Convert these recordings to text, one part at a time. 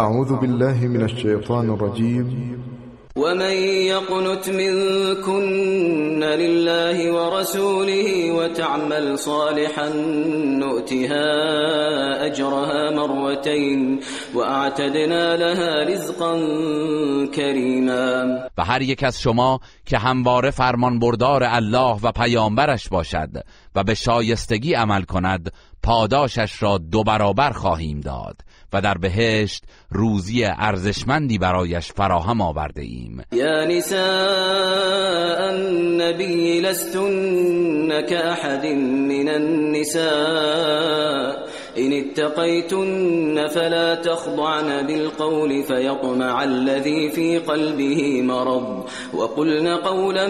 أعوذ بالله من الشیطان الرجیم ومن يقنت منكن لله ورسوله وتعمل صالحا نؤتها أجرها مرتين وأعتدنا لها رزقا كريما. و هر یک از شما که همواره فرمان بردار الله و پیامبرش باشد و به شایستگی عمل کند پاداشش را دو برابر خواهیم داد و در بهشت روزی ارزشمندی برایش فراهم آورده ایم. یا نساء النبی لستن كأحد من النساء. إن اتقيتن فلا تخضعن بالقول فيطمع الذي في قلبه مرض وقلن قولا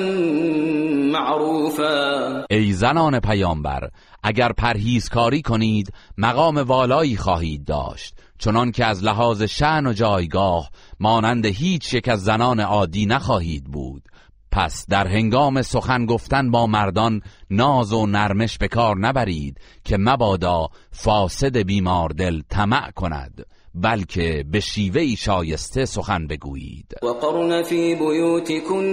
معروفا. ای زنان پیامبر اگر پرهیزکاری کنید مقام والایی خواهید داشت. چنان که از لحاظ شعن و جایگاه مانند هیچ یک از زنان عادی نخواهید بود. پس در هنگام سخن گفتن با مردان ناز و نرمش به کار نبرید که مبادا فاسد بیمار دل طمع کند بلکه به شیوه شایسته سخن بگویید. و قرن فی بیوتکن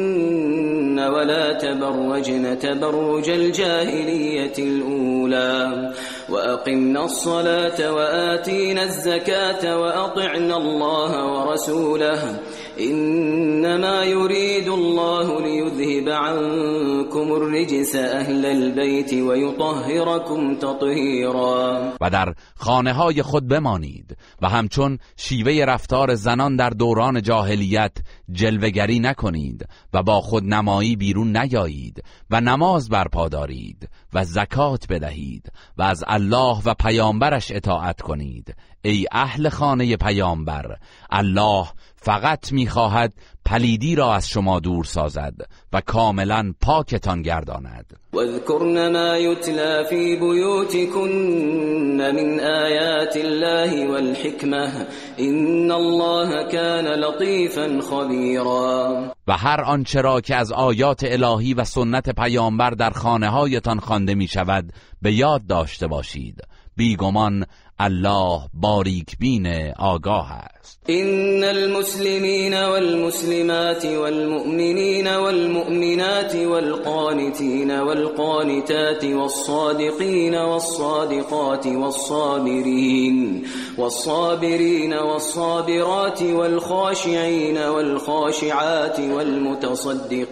ولا تبرجن تبرج الجاهلیت الاولى واقمنا الصلاة وآتينا الزكاة واطعنا الله ورسوله. انما يريد الله ليذهب عنكم الرجس اهل البيت ويطهركم تطهيرا. و در خانه های خود بمانید و همچون شیوه رفتار زنان در دوران جاهلیت جلوگری نکنید و با خود نمایی بیرون نیایید و نماز برپا دارید و زکات بدهید و از الله و پیامبرش اطاعت کنید. ای اهل خانه پیامبر الله فقط می‌خواهد پلیدی را از شما دور سازد و کاملا پاکتان گرداند. واذكرن ما يتلى في بيوتكن من آيات الله والحكمة إن الله كان لطيفا خبيرا و هر آنچه را که از آیات الهی و سنت پیامبر در خانه هایتان خوانده می شود به یاد داشته باشید. بیگمان الله باریک بین آگاه است. إن المسلمین والمسلمات والمؤمنین والمؤمنات والقانتين والقانتات والصادقين والصادقات والصابرين والصابرين والصابرات والخاشعين والخاشعات والمتصدقين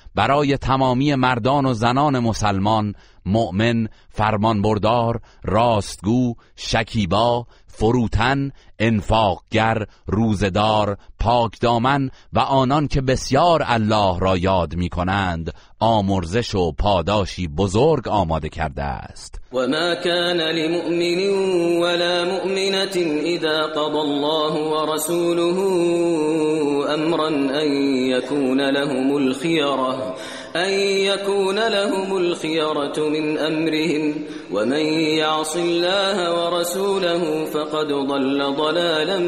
برای تمامی مردان و زنان مسلمان مؤمن فرمانبردار راستگو شکیبا فروتن انفاقگر روزدار پاکدامن و آنان که بسیار الله را یاد می کنند آمرزش و پاداشی بزرگ آماده کرده است. و ما کان لمؤمن ولا مؤمنة اذا قضى الله ورسوله امرا ان يكون لهم الخيره أن يكون لهم الخيرة من أمرهم ومن يعص الله ورسوله فقد ضل ضلالا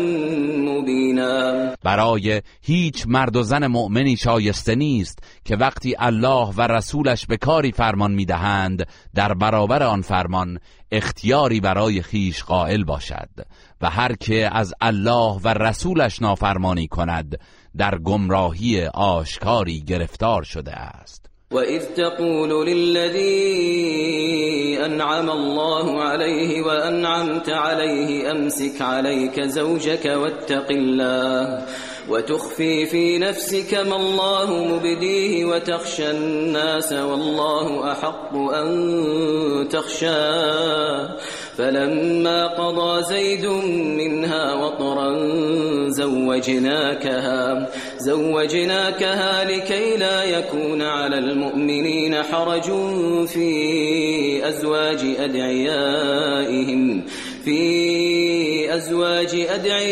مبینا برای هیچ مرد و زن مؤمنی شایسته نیست که وقتی الله و رسولش به کاری فرمان می‌دهند در برابر آن فرمان اختیاری برای خیش قائل باشد و هر که از الله و رسولش نافرمانی کند در گمراهی آشکاری گرفتار شده است. وَإِذْ تَقُولُ لِلَّذِي أَنْعَمَ اللَّهُ عَلَيْهِ وَأَنْعَمْتَ عَلَيْهِ أَمْسِكْ عَلَيْكَ زَوْجَكَ وَاتَّقِ اللَّهَ. وتخفي في نفسك ما الله مبديه وتخشى الناس والله أحق أن تخشاه فلما قضى زيد منها وطرا زوجناكها زوجناكها لكي لا يكون على المؤمنين حرج في أزواج أدعيائهم. في لأزواج أدعيائهم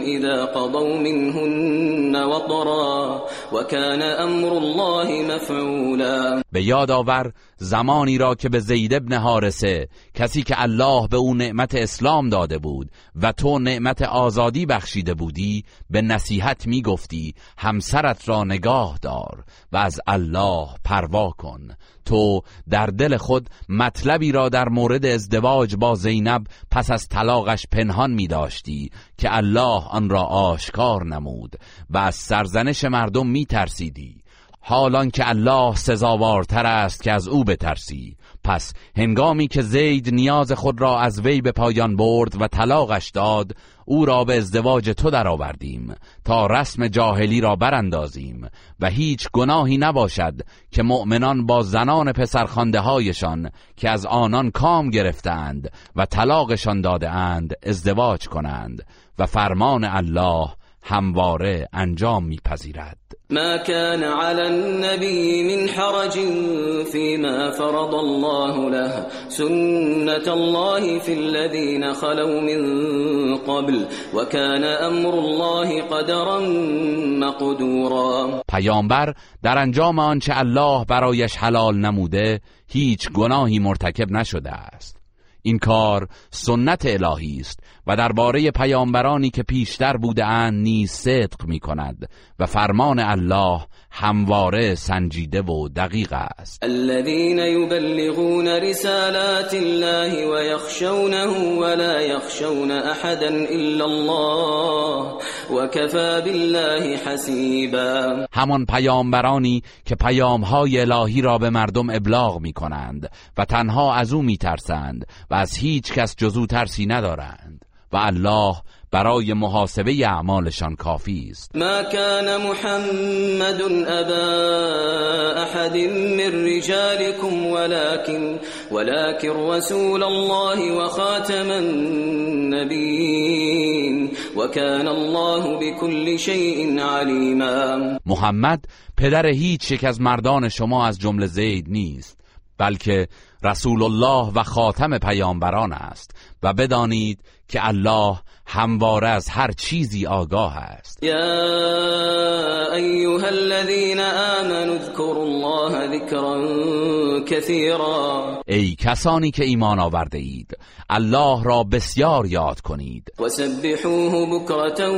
إذا قضوا منهن وطرا وكان أمر الله مفعولا. به یاد آور زمانی را که به زید ابن حارسه کسی که الله به او نعمت اسلام داده بود و تو نعمت آزادی بخشیده بودی به نصیحت می گفتی همسرت را نگاه دار و از الله پروا کن. تو در دل خود مطلبی را در مورد ازدواج با زینب پس از طلاقش پنهان می داشتی که الله آن را آشکار نمود و از سرزنش مردم می ترسیدی. حالان که الله سزاوارتر است که از او بترسی. پس هنگامی که زید نیاز خود را از وی به پایان برد و طلاقش داد او را به ازدواج تو درآوردیم تا رسم جاهلی را براندازیم و هیچ گناهی نباشد که مؤمنان با زنان پسرخانده هایشان که از آنان کام گرفتند و طلاقشان داده اند ازدواج کنند و فرمان الله همواره انجام میپذیرد. ما كان على النبي من حرج فيما فرض الله له سنة الله في الذين خلوا من قبل وكان امر الله قدرا مقدورا. پیامبر در انجام آنچه الله برایش حلال نموده هیچ گناهی مرتکب نشده است. این کار سنت الهی است و درباره پیامبرانی که پیشتر بوده اند نیز صدق می کند و فرمان الله همواره سنجیده و دقیق است. الذين يبلغون رسالات الله ويخشونه ولا يخشون احدا الا الله وكفى بالله حسیبا. همان پیامبرانی که پیامهای الهی را به مردم ابلاغ می کنند و تنها از او می ترسند و از هیچ کس جزو ترسی ندارند. و الله برای محاسبه اعمالشان کافی است. ما كان محمد ابا احد من رجالكم ولكن ولكن رسول الله وخاتم النبيين وكان الله بكل شيء عليما. محمد پدر هیچ یک از مردان شما از جمله زید نیست بلکه رسول الله و خاتم پیامبران است و بدانید که الله همواره از هر چیزی آگاه است. یا ایها الذين آمنوا اذكروا الله ذکرا كثيرا ای کسانی که ایمان آورده اید الله را بسیار یاد کنید. وسبحوه بكرة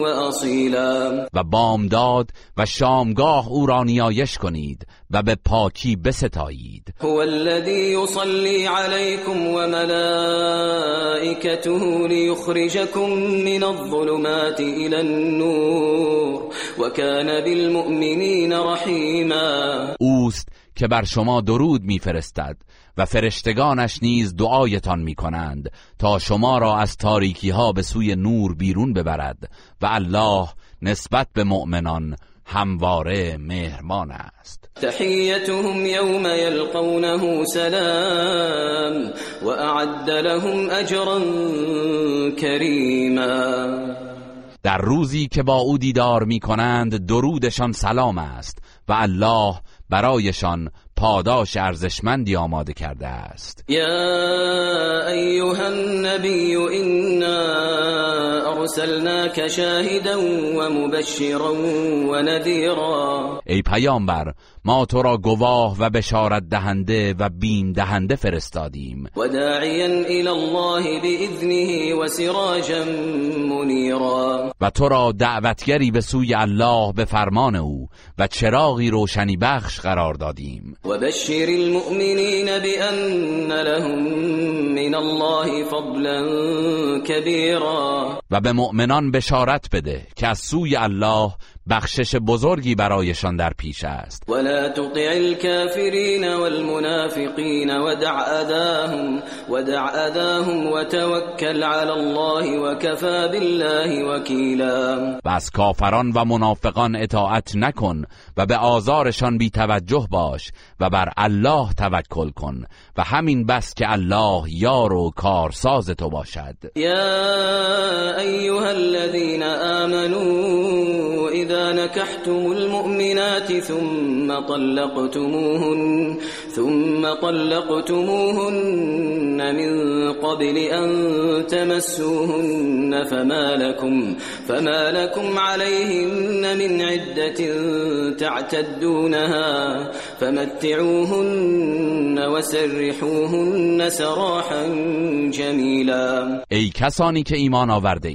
واصیلا و بامداد و شامگاه او را نیایش کنید و به پاکی بستایید. هو الذي يصلي عليكم وملائكته ليخرجكم من الظلمات إلى النور وكان بالمؤمنين رحيما. اوست که بر شما درود میفرستد و فرشتگانش نیز دعایتان می‌کنند تا شما را از تاریکی ها به سوی نور بیرون ببرد و الله نسبت به مؤمنان همواره مهربان است. تحيتهم يوم يلقونه سلام وأعد لهم أجرا كريما. در روزی که با او دیدار می کنند درودشان سلام است و الله برایشان پاداش ارزشمندی آماده کرده است. يا أيها النبي إنا أرسلناك شاهدا ومبشرا ونذيرا ای پیامبر ما تو را گواه و بشارت دهنده و بیم دهنده فرستادیم. وداعيا إلى الله بإذنه وسراجا منيرا و تو را دعوتگری به سوی الله به فرمان او و چراغی روشنی بخش قرار دادیم. وبشر المؤمنين بأن لهم من الله فضلا كبيرا و به مؤمنان بشارت بده که از سوی الله بخشش بزرگی برایشان در پیش است. ولا تطع الكافرين والمنافقين ودع أذاهم ودع أذاهم وتوكل على الله وكفى بالله وكيلا و از کافران و منافقان اطاعت نکن و به آزارشان بی توجه باش و بر الله توکل کن و همین بس که الله یار و کارساز تو باشد. يا أيها الذين آمنوا إذا نكحتم المؤمنات ثم طلقتموهن ثم طلقتموهن من قبل أن تمسوهن فما لكم, فما لكم عليهن من عدة تعتدونها فمتعوهن وسرحوهن سراحا جمیلا ای کسانی که ایمان آورده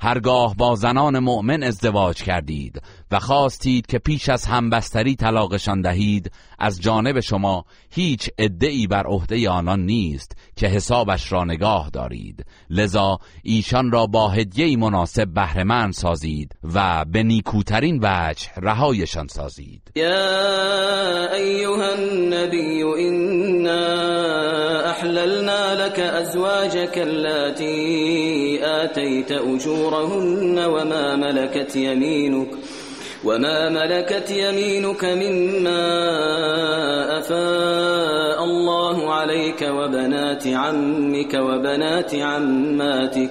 هرگاه با زنان مؤمن ازدواج کردید و خواستید که پیش از همبستری طلاقشان دهید از جانب شما هیچ ادعی بر عهده آنان نیست که حسابش را نگاه دارید. لذا ایشان را با هدیه مناسب بهرهمند سازید و به نیکوترین وجه رهایشان سازید. یا ایها النبی انا احللنا لك ازواجك التي آتيت اجورهن وما ملكت يمينك وما ملكت يمينك مما أفاء الله عليك وبنات عمك وبنات عماتك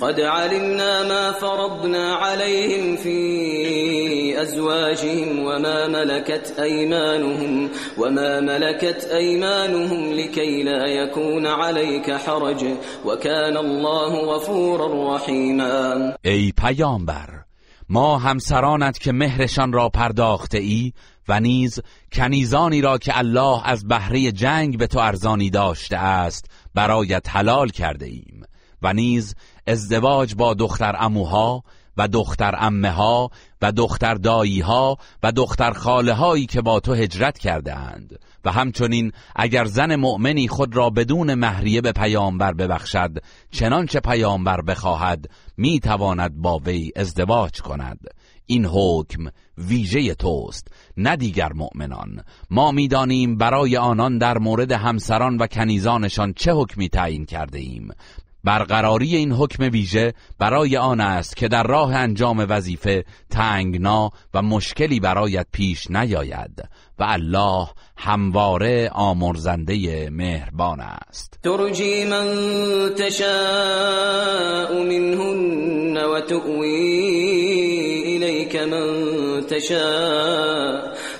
قد علمنا ما فرضنا عليهم في أزواجهم وما ملكت أيمانهم وما ملكت أيمانهم لكي لا يكون عليك حرج وكان الله غفورا رحيما. ای پیامبر ما همسرانت که مهرشان را پرداخته ای و نیز کنیزانی را که الله از بهره جنگ به تو ارزانی داشته است برایت حلال کرده ایم. و نیز ازدواج با دختر اموها و دختر امه ها و دختر دایی ها و دختر خاله هایی که با تو هجرت کرده اند و همچنین اگر زن مؤمنی خود را بدون مهریه به پیامبر ببخشد چنانچه پیامبر بخواهد می تواند با وی ازدواج کند. این حکم ویژه توست نه دیگر مؤمنان. ما می‌دانیم برای آنان در مورد همسران و کنیزانشان چه حکمی تعیین کرده ایم برقراری این حکم ویژه برای آن است که در راه انجام وظیفه تنگنا و مشکلی برایت پیش نیاید و الله همواره آمرزنده مهربان است. ترجی من تشاء منهن و تؤوی الیک من تشاء.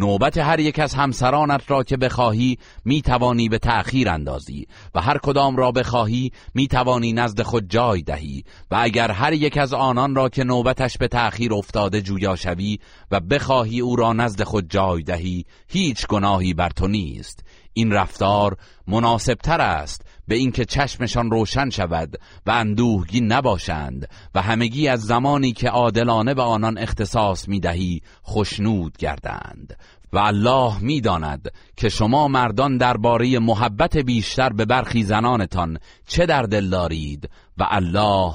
نوبت هر یک از همسرانت را که بخواهی می توانی به تأخیر اندازی. و هر کدام را بخواهی می توانی نزد خود جای دهی. و اگر هر یک از آنان را که نوبتش به تأخیر افتاده جویا شوی و بخواهی او را نزد خود جای دهی هیچ گناهی بر تو نیست. این رفتار مناسبتر است به اینکه چشمشان روشن شود و اندوهگین نباشند و همگی از زمانی که عادلانه به آنان اختصاص می‌دهی خشنود گردند. و الله می‌داند که شما مردان درباره محبت بیشتر به برخی زنانتان چه در دل دارید و الله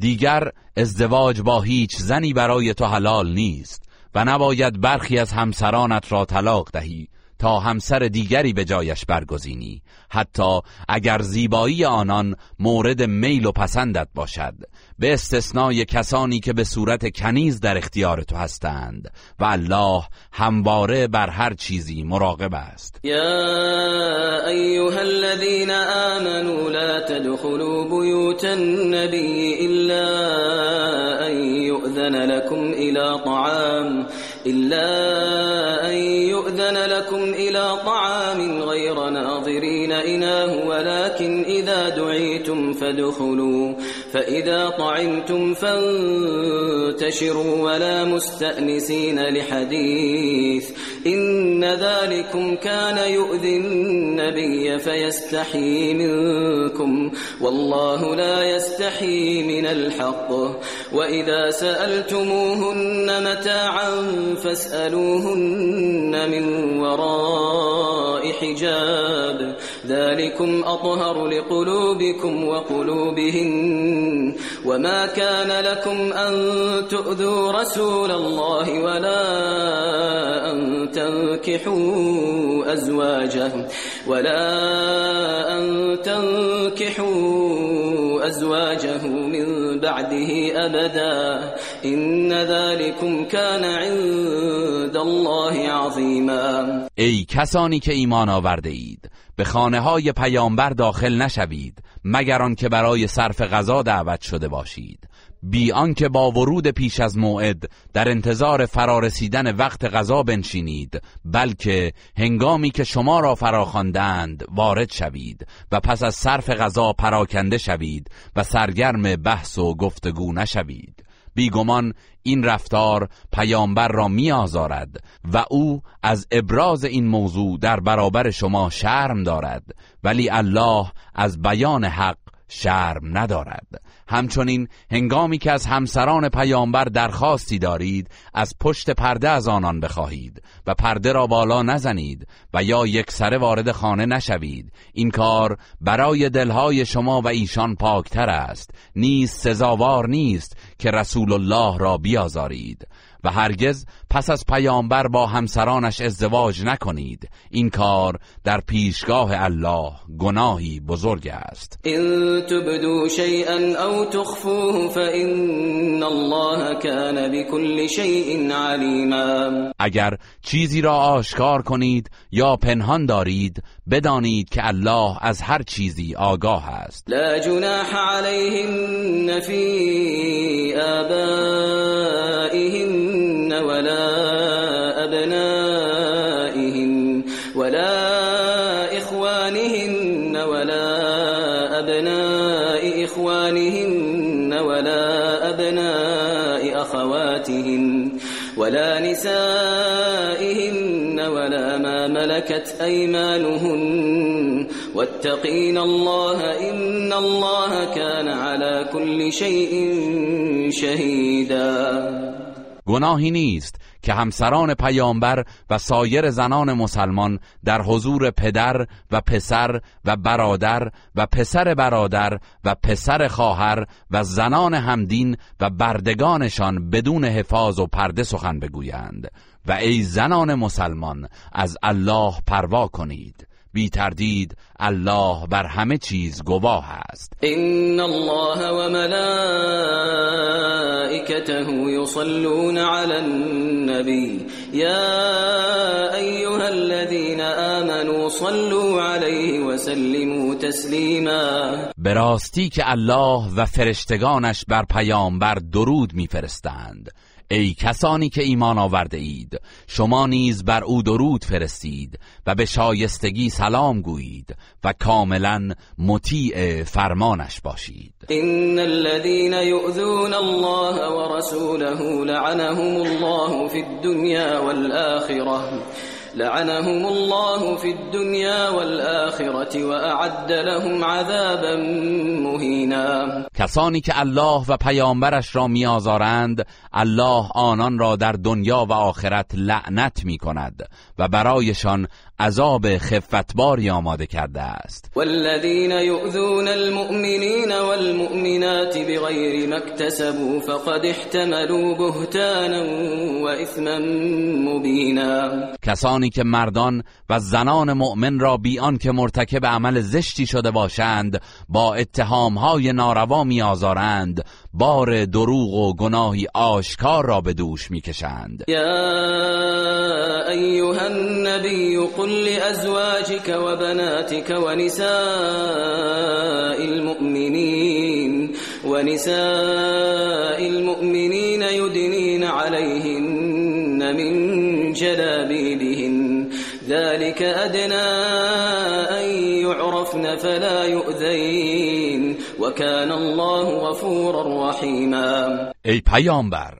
دیگر ازدواج با هیچ زنی برای تو حلال نیست و نباید برخی از همسرانت را طلاق دهی. تا همسر دیگری به جایش برگزینی. حتی اگر زیبایی آنان مورد میل و پسندت باشد. به استثنای کسانی که به صورت کنیز در اختیار تو هستند. و الله همواره بر هر چیزی مراقب است. یا ایها الذين آمنوا لا تدخلوا بیوت النبی الا ان یؤذن لكم الى طعام. إلا أن یؤذن كان لكم إلى طعام غير ناظرين إناه ولكن إذا دعيتم فادخلوا فإذا طعمتم فانتشروا ولا مستأنسين لحديث. إن ذلكم كان يؤذي النبي فيستحي منكم والله لا يستحي من الحق. وإذا سألتموهن متاعا فاسألوهن من وراء حجاب. ذلكم أطهر لقلوبكم وقلوبهن. وما كان لكم أن تؤذوا رسول الله ولا أن تنكحوا أزواجه. ولا أن تنكحوا أزواجه من بعده أبدا. إن ذلكم كان عند الله عظيما. ای کسانی که ایمان آورده اید به خانه های پیامبر داخل نشوید مگر آنکه برای صرف غذا دعوت شده باشید. بی آنکه با ورود پیش از موعد در انتظار فرارسیدن وقت غذا بنشینید بلکه هنگامی که شما را فراخواندند وارد شوید و پس از صرف غذا پراکنده شوید و سرگرم بحث و گفتگو نشوید. بیگمان این رفتار پیامبر را می آزارد و او از ابراز این موضوع در برابر شما شرم دارد. ولی الله از بیان حق شرم ندارد. همچنین هنگامی که از همسران پیامبر درخواستی دارید از پشت پرده از آنان بخواهید و پرده را بالا نزنید و یا یک سره وارد خانه نشوید. این کار برای دلهای شما و ایشان پاکتر است. نیست سزاوار نیست که رسول الله را بیازارید. و هرگز پس از پیامبر با همسرانش ازدواج نکنید. این کار در پیشگاه الله گناهی بزرگ است. ان تبدو شیئا او تخفوه فان الله كان بكل شیء علیما. اگر چیزی را آشکار کنید یا پنهان دارید بدانید که الله از هر چیزی آگاه است. لا جناح علیهن فی آبائهن ولا أبنائهن ولا إخوانهن ولا أبناء إخوانهن ولا أبناء أخواتهن ولا نسائهن ولا ما ملكت أيمانهن واتقين الله إن الله كان على كل شيء شهيدا گناهی نیست که همسران پیامبر و سایر زنان مسلمان در حضور پدر و پسر و برادر و پسر برادر و پسر خواهر و زنان همدین و بردگانشان بدون حفاظ و پرده سخن بگویند و ای زنان مسلمان از الله پروا کنید. بی تردید الله بر همه چیز گواه است. ان الله و ملائکته یصلون علی النبی یا ایها الذين آمنوا صلوا علیه و سلموا تسلیما براستی که الله و فرشتگانش بر پیامبر درود میفرستند. ای کسانی که ایمان آورده اید شما نیز بر او درود فرستید و به شایستگی سلام گویید. و کاملا مطیع فرمانش باشید. ان الذين يؤذون الله ورسوله لعنهم الله في الدنيا والآخرة لعنهم الله في الدنيا والآخرة وأعد لهم عذابا مهینا کسانی که الله و پیامبرش را میآزارند الله آنان را در دنیا و آخرت لعنت می کند و برایشان عذاب خفتباری آماده کرده است. والذین یؤذون المؤمنین والمؤمنات بغیر ما اکتسبوا فقد احتملوا بهتانا و اثما مبینا. کسانی که مردان و زنان مؤمن را بی که مرتکب عمل زشتی شده باشند با اتهامهای ناروا میآزارند بار دروغ و گناهی آشکار را به دوش میکشند. یا ایها النبی قل لازواجك وبناتك ونساء المؤمنين ونساء المؤمنين يدنين عليهن من جلابيبهن ذلك ادنا ان يعرفن فلا يؤذين وكان الله غفورا رحیما ای پیامبر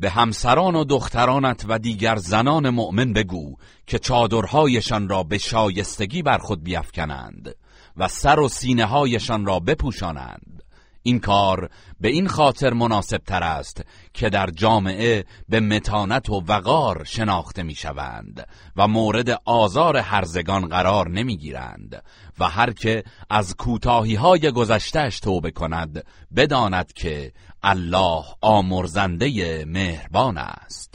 به همسران و دخترانت و دیگر زنان مؤمن بگو که چادرهایشان را به شایستگی بر خود بیافکنند و سر و سینه هایشان را بپوشانند. این کار به این خاطر مناسب تر است که در جامعه به متانت و وقار شناخته می شوند و مورد آزار هرزگان قرار نمی گیرند و هر که از کوتاهی های گذشتهش توبه کند بداند که الله آمرزنده مهربان است.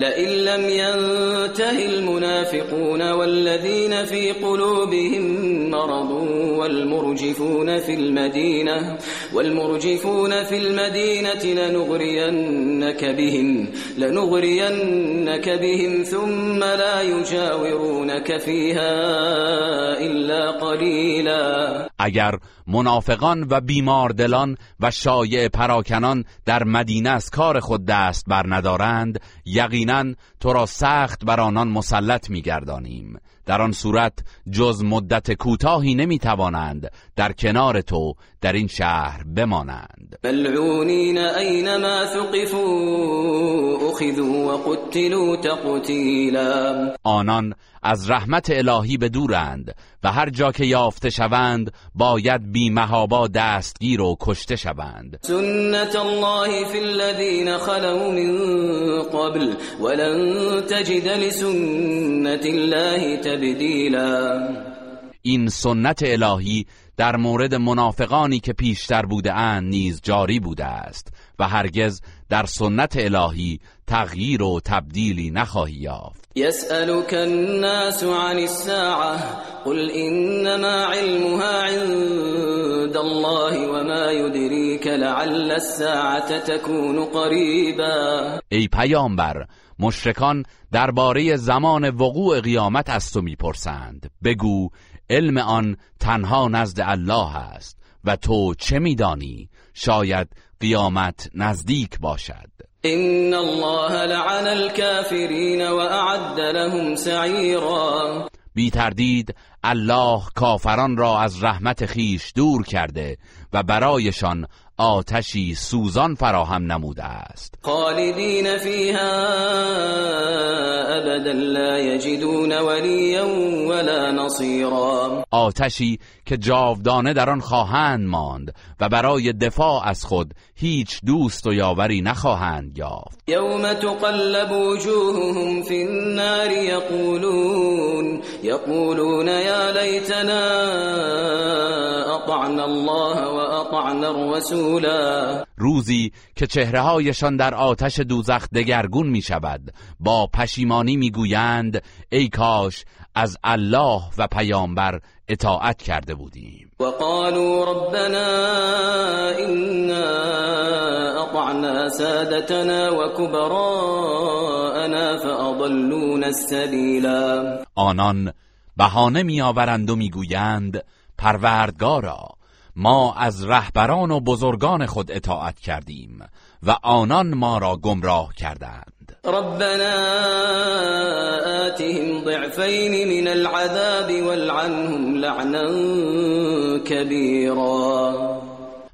لئن لم ينته المنافقون والذين في قلوبهم مرض والمرجفون في المدينة والمرجفون في المدينة لنغرينك بهم لنغرينك بهم ثم لا يجاورونك فيها إلا قليلا. اگر منافقان و بیماردلان و شایع پراکنان در مدینه از کار خود دست بر ندارند یقینا تو را سخت بر آنان مسلط میگردانیم. در آن صورت جز مدت کوتاهی نمی‌توانند در کنار تو در این شهر بمانند. ملعونین اینما ثقفوا اخذوا وقتلوا تقتیلا. آنان از رحمت الهی به دورند و هر جا که یافته شوند باید بی محابا دستگیر و کشته شوند. سنت الله فی الذین خلو من قبل ولن تجد لسنت الله تبدیلا. این سنت الهی در مورد منافقانی که پیشتر بوده اند نیز جاری بوده است و هرگز در سنت الهی تغییر و تبدیلی نخواهی یافت. يسألك الناس عن الساعة قل إنما علمها عند الله وما يدريك لعل الساعة تكون قريبا. ای پیامبر مشرکان درباره زمان وقوع قیامت از تو می‌پرسند. بگو علم آن تنها نزد الله است و تو چه میدانی؟ شاید قیامت نزدیک باشد. إن الله لعن الكافرين وأعد لهم سعيرا. بی تردید الله کافران را از رحمت خیش دور کرده و برایشان آتشی سوزان فراهم نموده است. خالدین فیها ابدا لا یجدون ولیا ولا نصیرا. آتشی که جاودانه در آن خواهند ماند و برای دفاع از خود هیچ دوست و یاوری نخواهند یافت. یوم تقلب وجوههم فی النار یقولون یقولون یا لیتنا اطعنا الله و اطعنا الرسولا. روزی که چهره هایشان در آتش دوزخ دگرگون می شود با پشیمانی می گویند ای کاش از الله و پیامبر اطاعت کرده بودیم. و قالوا ربنا إنا اطعنا سادتنا و کبراءنا فاضلون السبیلا آنان بهانه میآورند و می‌گویند پروردگارا ما از رهبران و بزرگان خود اطاعت کردیم و آنان ما را گمراه کردند. ربنا آتهم ضعفین من العذاب والعنهم لعنا كبيرا.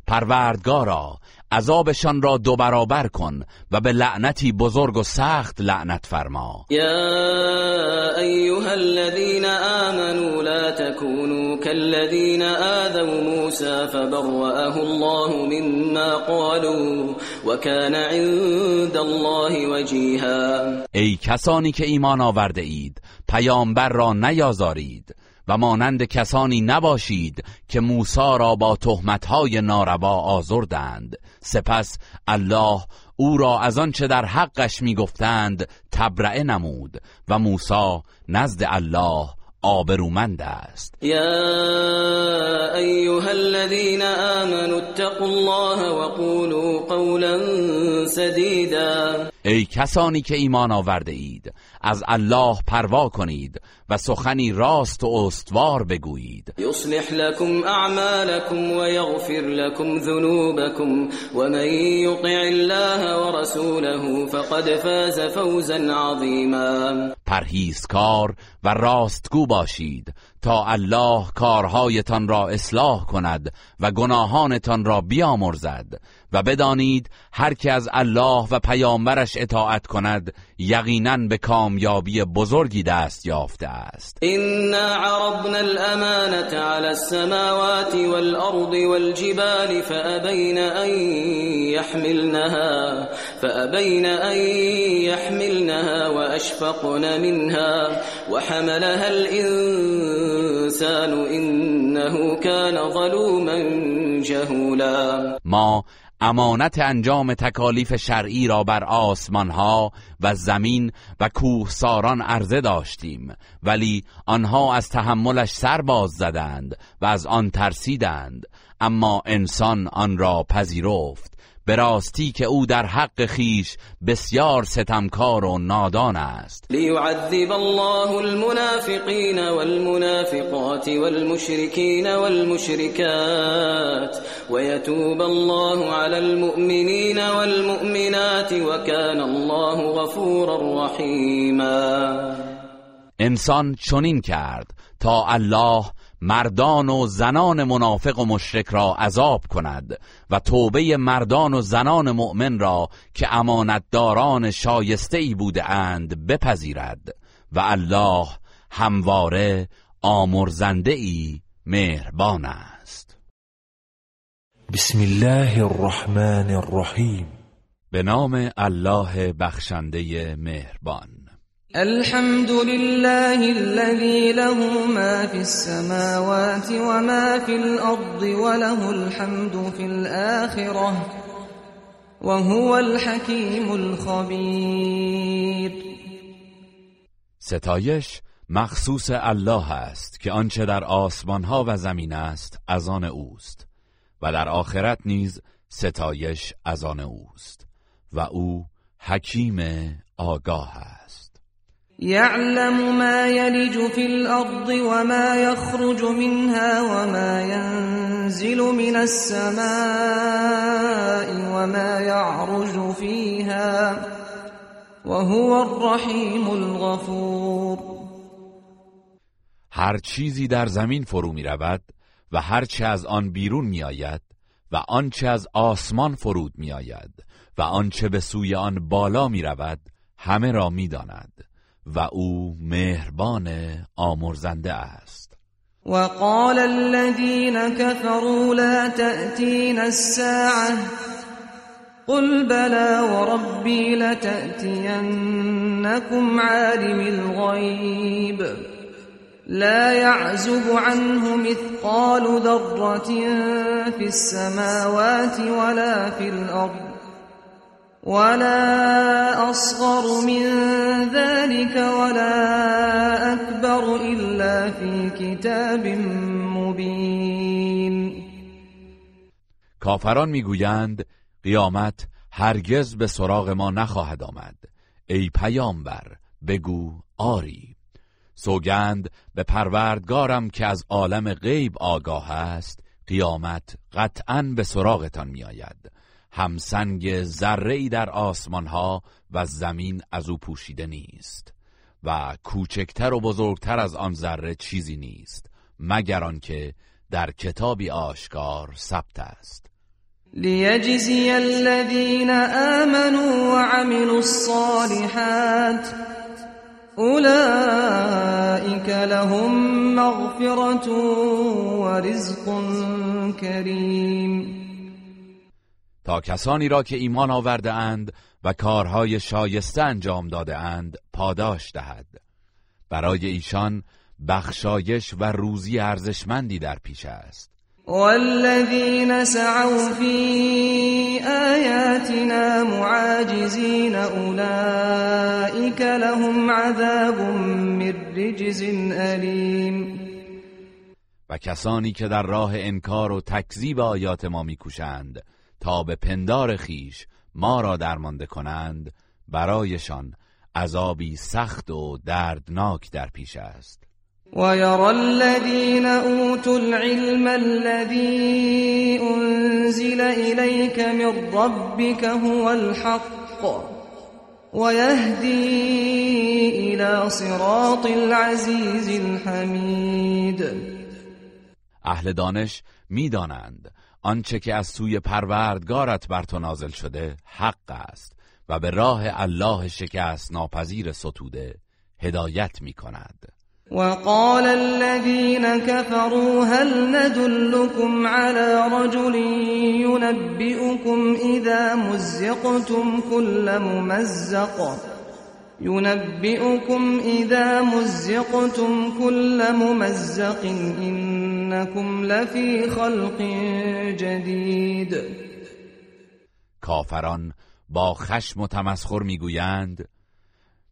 پروردگارا عذابشان را دو برابر کن و به لعنتی بزرگ و سخت لعنت فرما. یا ایها الذين آمنوا لا تكونوا كالذين آذوا موسى فبرأه الله مما قالوا وكان عند الله وجيها ای کسانی که ایمان آورده اید پیامبر را نیازارید. و مانند کسانی نباشید که موسی را با تهمتهای ناروا آزردند. سپس الله او را از آنچه در حقش می‌گفتند تبرئه نمود و موسی نزد الله آبرومند است. یا ایها الذين آمنوا اتقوا الله وقولوا قولا سدیدا. ای کسانی که ایمان آورده اید از الله پروا کنید و سخنی راست و استوار بگویید. یصلح لكم اعمالكم ويغفر لكم ذنوبكم ومن يطع الله ورسوله فقد فاز فوزا عظیما. پرهیزکار و راستگو باشید. تا الله کارهایتان را اصلاح کند و گناهانتان را بیامرزد و بدانید هر که از الله و پیامبرش اطاعت کند یقینا به کامیابی بزرگی دست یافته است. انا عرضنا الامانه على السماوات والارض والجبال فابين ان يحملنها فابين ان يحملنها واشفقن منها وحملها الانسان انه كان ظلوما جهولا. ما امانت انجام تکالیف شرعی را بر آسمان ها و زمین و کوهساران عرضه داشتیم ولی آنها از تحملش سر باز زدند و از آن ترسیدند اما انسان آن را پذیرفت. به راستی که او در حق خیش بسیار ستمکار و نادان است. لیعذب الله المنافقین والمنافقات والمشركين والمشركات ويتوب الله على المؤمنين والمؤمنات وكان الله غفورا رحیما انسان چنین کرد تا الله مردان و زنان منافق و مشرک را عذاب کند و توبه مردان و زنان مؤمن را که امانتداران شایسته ای بوده اند بپذیرد و الله همواره آمرزنده ای مهربان است. بسم الله الرحمن الرحیم. به نام الله بخشنده مهربان. الحمد لله الذي له ما في السماوات وما في الأرض وله الحمد في الآخرة وهو الحكيم الخبير. ستایش مخصوص الله است که آنچه در آسمان ها و زمین است از آن اوست و در آخرت نیز ستایش از آن اوست و او حکیم آگاه است. يعلم ما يلج في الأرض وما يخرج منها وما ينزل من السماء وما يعرج فيها وهو الرحيم الغفور. هر چیزی در زمین فرو می رود و هر چه از آن بیرون می آید و آنچه از آسمان فرود می آید و آنچه به سوی آن بالا می رود همه را می داند و أو مهربان آمرزنده است. وقال الذين كفروا لا تأتين الساعة قل بلى وربي لتأتينكم عالم الغيب. لا يعزب عنه مثقال ذرة في السماوات ولا في الأرض. ولا أصغر من ذلك ولا أكبر إلا في كتاب مبين کافران می‌گویند قیامت هرگز به سراغ ما نخواهد آمد. ای پیامبر بگو آری. سوگند به پروردگارم که از عالم غیب آگاه است قیامت قطعا به سراغتان میآید. همسنگ ذره در آسمان ها و زمین از او پوشیده نیست و کوچکتر و بزرگتر از آن ذره چیزی نیست مگر آنکه در کتابی آشکار ثبت است. لیجزی الذین آمنوا وعملوا الصالحات اولئک لهم مغفرة ورزق کریم. تا کسانی را که ایمان آورده اند و کارهای شایسته انجام داده اند پاداش دهد. برای ایشان بخشایش و روزی ارزشمندی در پیش است. والذین سعوا فی آیاتنا معاجزین اولئک لهم عذاب من رجز علیم و کسانی که در راه انکار و تکذیب آیات ما میکوشند تا به پندار خیش ما را درمانده کنند برایشان عذابی سخت و دردناک در پیش است. و یرى الذین اوتوا العلم الذي انزل الیک من ربک هو الحق ويهدي إلى صراط العزيز الحمید اهل دانش می‌دانند آنچه که از سوی پروردگارت بر تو نازل شده حق است و به راه الله شکست ناپذیر ستوده هدایت می کند. وقال الذين كفروا هل ندلكم على رجل ينبئكم إذا مزقتم كل ممزق. ينبئكم إذا مزقتم كل ممزق. إنكم لفي خلق جديد. کافران با خشم و تمسخر می‌گویند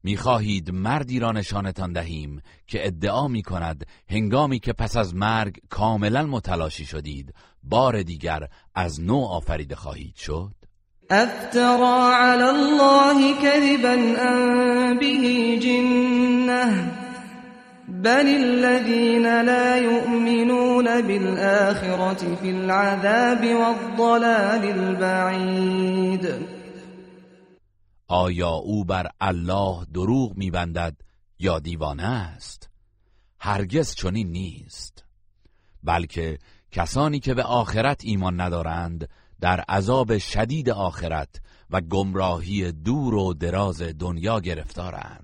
می‌خواهید مردی را نشانتان دهیم که ادعا می کند هنگامی که پس از مرگ کاملا متلاشی شدید بار دیگر از نو آفریده خواهید شد؟ افترا علی الله كذبا ان به جنه. بل الذين لا يؤمنون بالآخرة في العذاب والضلال البعید آیا او بر الله دروغ میبندد یا دیوانه است؟ هرگز چنین نیست. بلکه کسانی که به آخرت ایمان ندارند در عذاب شدید آخرت و گمراهی دور و دراز دنیا گرفتارند.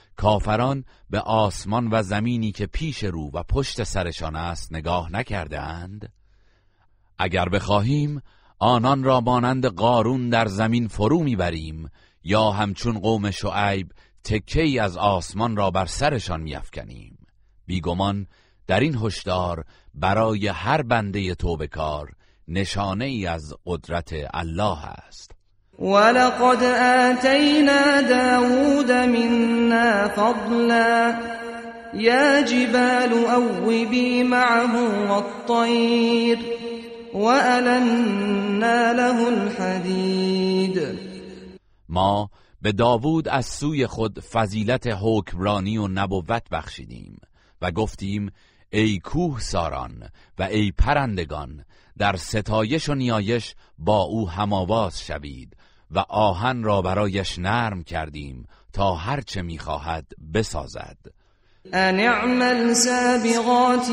کافران به آسمان و زمینی که پیش رو و پشت سرشان است نگاه نکرده اند؟ اگر بخواهیم آنان را مانند قارون در زمین فرو می‌بریم یا همچون قوم شعیب تکی از آسمان را بر سرشان میافکنیم بیگمان در این هشدار برای هر بنده توبه کار نشانه ای از قدرت الله است ولقد آتینا داود منا فضلا. یا جبال اوبی معه والطیر وَأَلَنَّا له الحدید ما به داوود از سوی خود فضیلت حکمرانی و نبوت بخشیدیم و گفتیم ای کوه ساران و ای پرندگان در ستایش و نیایش با او هماواز شوید و آهن را برایش نرم کردیم تا هرچه می‌خواهد بسازد. ان اعمل سابغات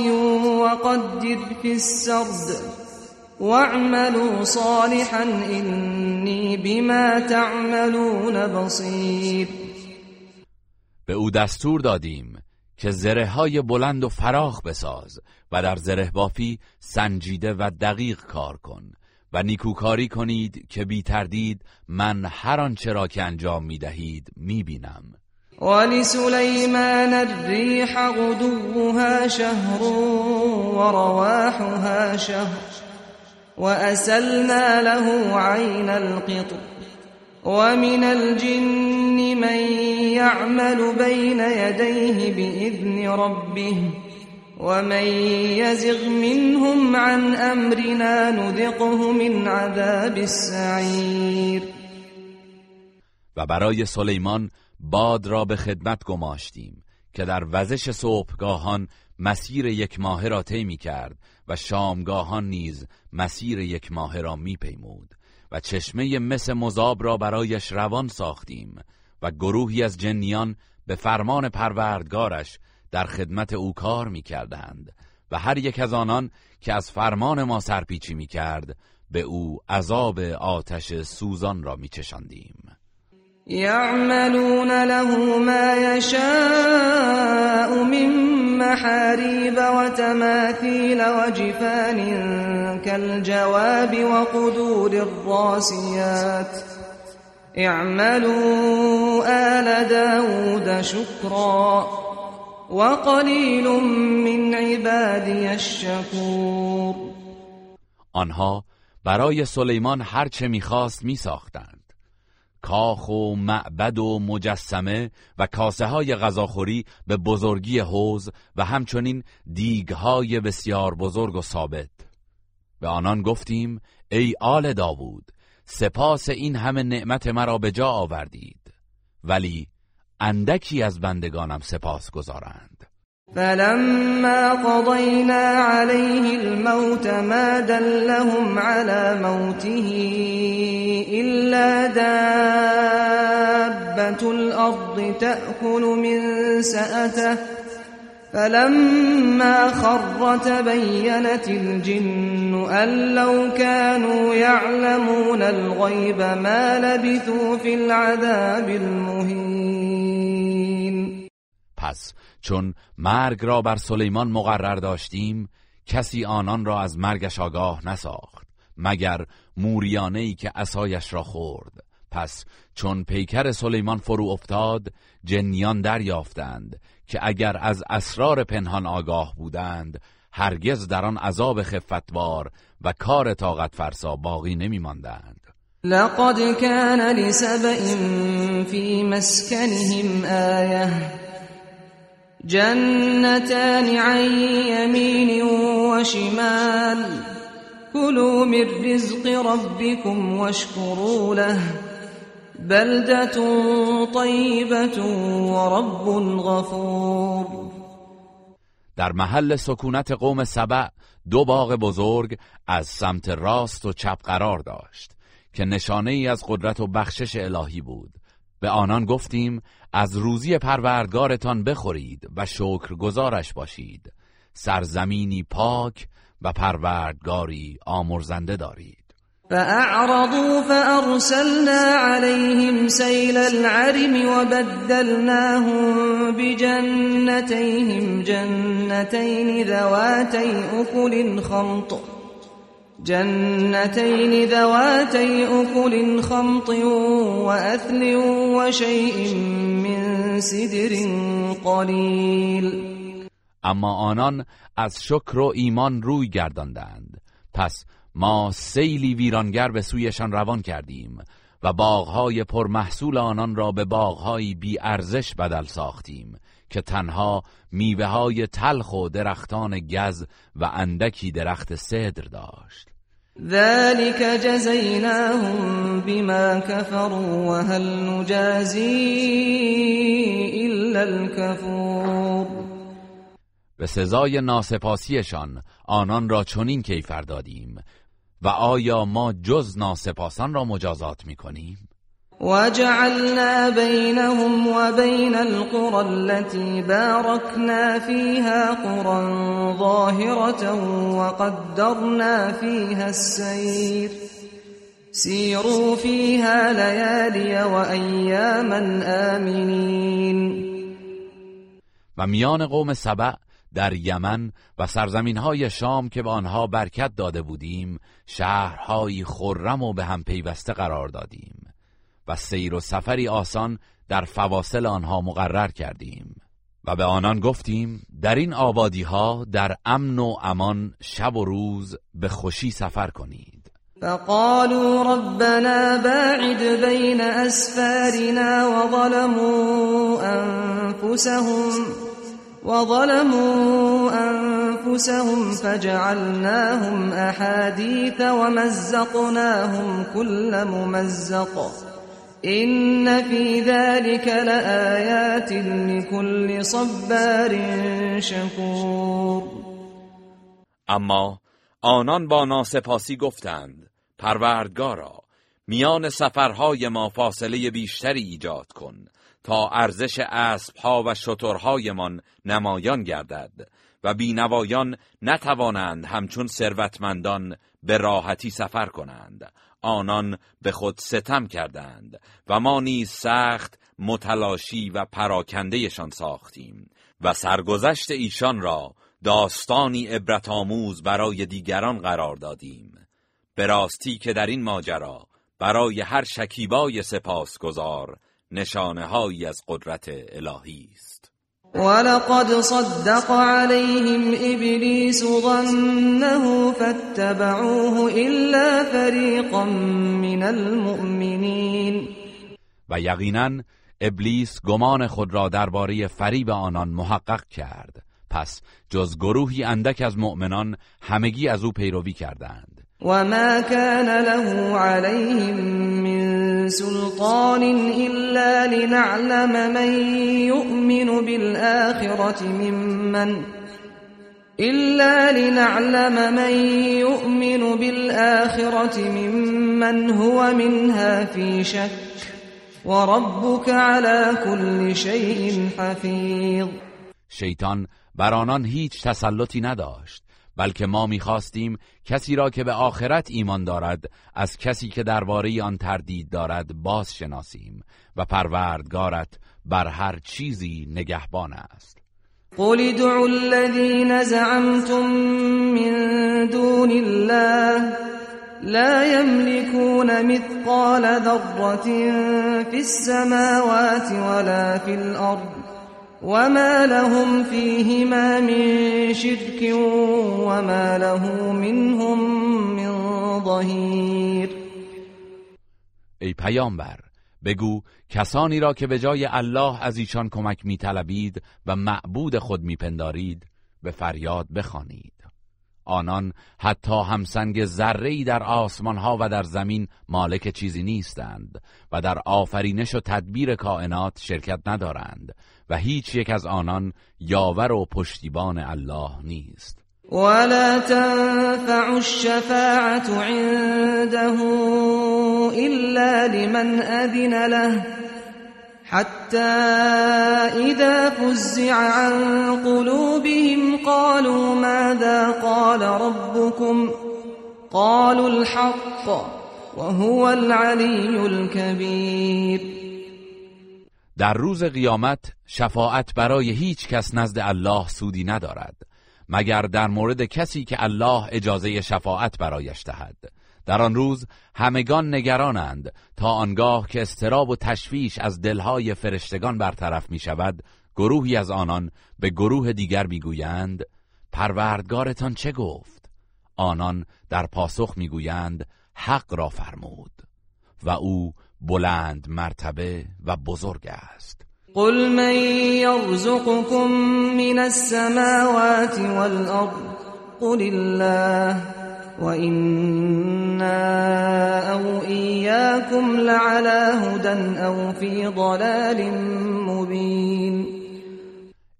وقدر فی السرد واعملوا صالحا اینی بما تعملون بصیر به او دستور دادیم که زره های بلند و فراخ بساز و در زره بافی سنجیده و دقیق کار کن. و نیکوکاری کنید که بی تردید من هر آنچه را که انجام می دهید می بینم. ولسلیمان الریح غدوها شهر ورواحها شهر وأسلنا له عين القطر ومن الجن من يعمل بين يديه بإذن ربه ومن يزغ منهم عن أمرنا نذقه من عذاب السعير. و برای سلیمان باد را به خدمت گماشتیم که در وزش صبحگاهان مسیر یک ماه را طی کرد و شامگاهان نیز مسیر یک ماه را میپیمود و چشمه مس مذاب را برایش روان ساختیم و گروهی از جنیان به فرمان پروردگارش در خدمت او کار می‌کردند و هر یک از آنان که از فرمان ما سرپیچی می‌کرد به او عذاب آتش سوزان را میچشاندیم. يعملون له ما يشاء من محاريب وتماثيل وجفان كالجواب وقدور الراسيات اعملوا آل داود شكرا وقليل من عبادي الشكور آنها برای سلیمان هرچه می‌خواست میساختند. کاخ و معبد و مجسمه و کاسه های غذاخوری به بزرگی حوز و همچنین دیگ های بسیار بزرگ و ثابت. به آنان گفتیم ای آل داوود سپاس این همه نعمت مرا به جا آوردید. ولی اندکی از بندگانم سپاس گذارند. فلما قضينا عليه الموت ما دلهم على موته إلا دابة الأرض تأكل من سأته فلما خر تبينت الجن أن لو كانوا يعلمون الغيب ما لبثوا في العذاب المهين. پس چون مرگ را بر سلیمان مقرر داشتیم کسی آنان را از مرگش آگاه نساخت مگر موریانه ای که اسایش را خورد. پس چون پیکر سلیمان فرو افتاد جنیان دریافتند. که اگر از اسرار پنهان آگاه بودند هرگز در آن عذاب خفتوار و کار طاقت فرسا باقی نمی ماندند لقد كان لسبئ في مسكنهم آية. جنتان عن يمين وشمال. كلوا من رزق ربكم واشكروا له. بلدة طيبة ورب غفور. در محل سکونت قوم سبع دو باغ بزرگ از سمت راست و چپ قرار داشت که نشانه ای از قدرت و بخشش الهی بود. به آنان گفتیم از روزی پروردگارتان بخورید و شکر گزارش باشید. سرزمینی پاک و پروردگاری آمرزنده دارید. فأعرضوا فأرسلنا عليهم سيل العرم وبدلناهم بجنتيهم جنتين ذواتي أكل خمط جنتين ذواتي أكل خمط وأثل وشيء من سدر قليل. اما آنان از شکر و ایمان روی گرداندند. پس ما سیلی ویرانگر به سویشان روان کردیم و باغهای پرمحصول آنان را به باغهایی بی ارزش بدل ساختیم که تنها میوه های تلخ و درختان گز و اندکی درخت صدر داشت. ذلك جزيناهم بما كفروا وهل نجازي إلا الكفور به سزای ناسپاسیشان آنان را چنین کیفر دادیم و آیا ما جز ناسپاسان را مجازات می کنیم؟ وجعلنا بينهم وبين القرى التي باركنا فيها قرى ظاهرة وقدرنا فيها السير سيروا فيها ليالي وأياما آمنين و میان قوم سبع در یمن و سرزمین های شام که به آنها برکت داده بودیم شهرهایی خرم و به هم پیوسته قرار دادیم و سیر و سفری آسان در فواصل آنها مقرر کردیم و به آنان گفتیم در این آبادی ها در امن و امان شب و روز به خوشی سفر کنید. فقالوا ربنا باعد بين أسفارنا وظلموا أنفسهم وظلموا أنفسهم فجعلناهم أحاديث ومزقناهم كل ممزق إن في ذلك لآيات لكل صبار شكور اما آنان با ناسپاسی گفتند پروردگارا میان سفرهای ما فاصله بیشتری ایجاد کن تا ارزش اسبها و شترهایمان نمایان گردد و بینوایان نتوانند همچون ثروتمندان به راحتی سفر کنند. آنان به خود ستم کردند و ما نیز سخت متلاشی و پراکندهشان ساختیم و سرگذشت ایشان را داستانی عبرت آموز برای دیگران قرار دادیم. به راستی که در این ماجرا برای هر شکیبای سپاسگزار نشانه هایی از قدرت الهی است. ولقد صدق عليهم إبليس ظنه فاتبعوه إلا فريقا من المؤمنين. و یقینا ابلیس گمان خود را درباره فریب آنان محقق کرد. پس جز گروهی اندک از مؤمنان همگی از او پیروی کردند. و ما كان له عليهم من سلطان إلا لنعلم من يؤمن بالآخرة ممن إلا لنعلم من يؤمن بالآخرة ممن هو منها في شك وربك على كل شيء حفيظ شیطان بر آنان هیچ تسلطی نداشت. بلکه ما می‌خواستیم کسی را که به آخرت ایمان دارد از کسی که درباره آن تردید دارد باز شناسیم و پروردگارت بر هر چیزی نگهبان است. قل ادعوا الذين زعمتم من دون الله لا يملكون مثقال ذرة في السماوات ولا في الأرض وما لهم فيهما من شرك وما له منهم من ظهير ای پیامبر بگو کسانی را که به جای الله از ایشان کمک میطلبید و معبود خود میپندارید به فریاد بخوانید. آنان حتی همسنگ ذره در آسمان ها و در زمین مالک چیزی نیستند و در آفرینش و تدبیر کائنات شرکت ندارند. و هیچ یک از آنان یاور و پشتیبان الله نیست. ولا تنفع الشفاعة عنده إلا لمن أذن له حتى إذا فزع عن قلوبهم قالوا ماذا قال ربكم؟ قالوا الحق وهو العلي الكبير در روز قیامت شفاعت برای هیچ کس نزد الله سودی ندارد مگر در مورد کسی که الله اجازه شفاعت برایش دهد. در آن روز همگان نگرانند تا آنگاه که استراب و تشویش از دلهای فرشتگان برطرف می شود گروهی از آنان به گروه دیگر می‌گویند پروردگارتان چه گفت؟ آنان در پاسخ می‌گویند حق را فرمود. و او بلند مرتبه و بزرگ است. قل من يرزقكم من السماوات والأرض قل الله وإنا أو إياكم لعلى هدى أو في ضلال مبين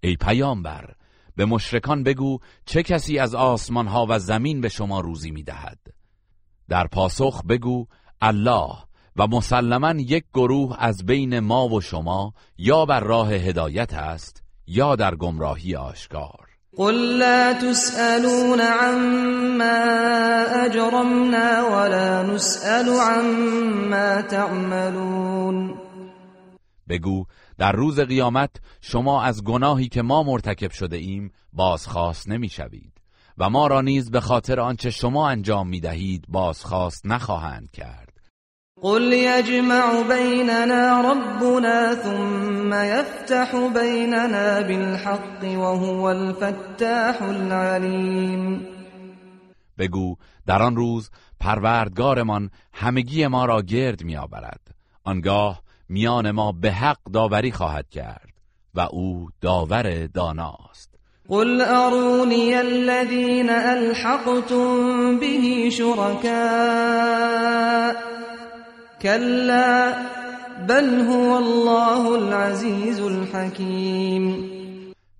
ای پیامبر به مشرکان بگو چه کسی از آسمان ها و زمین به شما روزی می‌دهد. در پاسخ بگو الله و مسلما یک گروه از بین ما و شما یا بر راه هدایت است یا در گمراهی آشکار. قل لا تسألون عما اجرمنا ولا نسأل عما تعملون. بگو در روز قیامت شما از گناهی که ما مرتکب شده ایم بازخواست نمی‌شوید و ما را نیز به خاطر آنچه شما انجام می دهید بازخواست نخواهند کرد. قل يجمع بيننا ربنا ثم يفتح بيننا بالحق وهو الفتاح العليم. بگو در آن روز پروردگارمان همگی ما را گرد میآورد. آنگاه میان ما به حق داوری خواهد کرد و او داور داناست. قل اروني الذين الحقتم به شركاء كلا بل هو الله العزیز الحکیم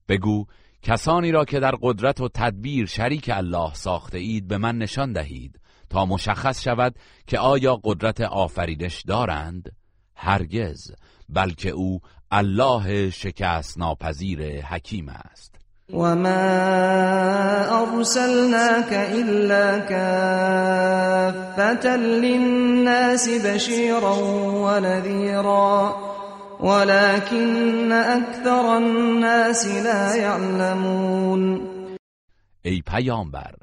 بگو کسانی را که در قدرت و تدبیر شریک الله ساخته اید به من نشان دهید تا مشخص شود که آیا قدرت آفرینش دارند؟ هرگز بلکه او الله شکست ناپذیر حکیم است. وما أرسلناك إلا كافة للناس بشيرا ونذيرا ولكن أكثر الناس لا يعلمون ای پیامبر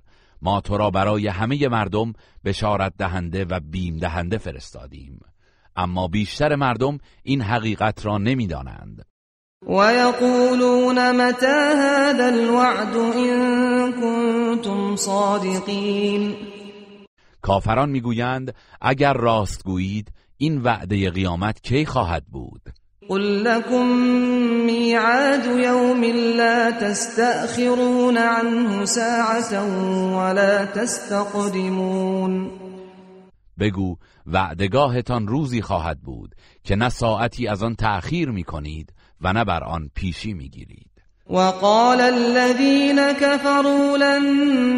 ما تو را برای همه مردم بشارت دهنده و بیم دهنده فرستادیم. اما بیشتر مردم این حقیقت را نمی‌دانند. ويقولون متى هذا الوعد إن كنتم صادقين؟ کافران می‌گویند اگر راست گویید این وعده قیامت کی خواهد بود؟ قل لكم میعاد یوم لا تستأخرون عنه ساعة ولا تستقدمون. بگو وعدگاهتان روزی خواهد بود که نه ساعتی از آن تأخیر می کنید و نه بر آن پیشی می گیرید وقال الذين كفروا لن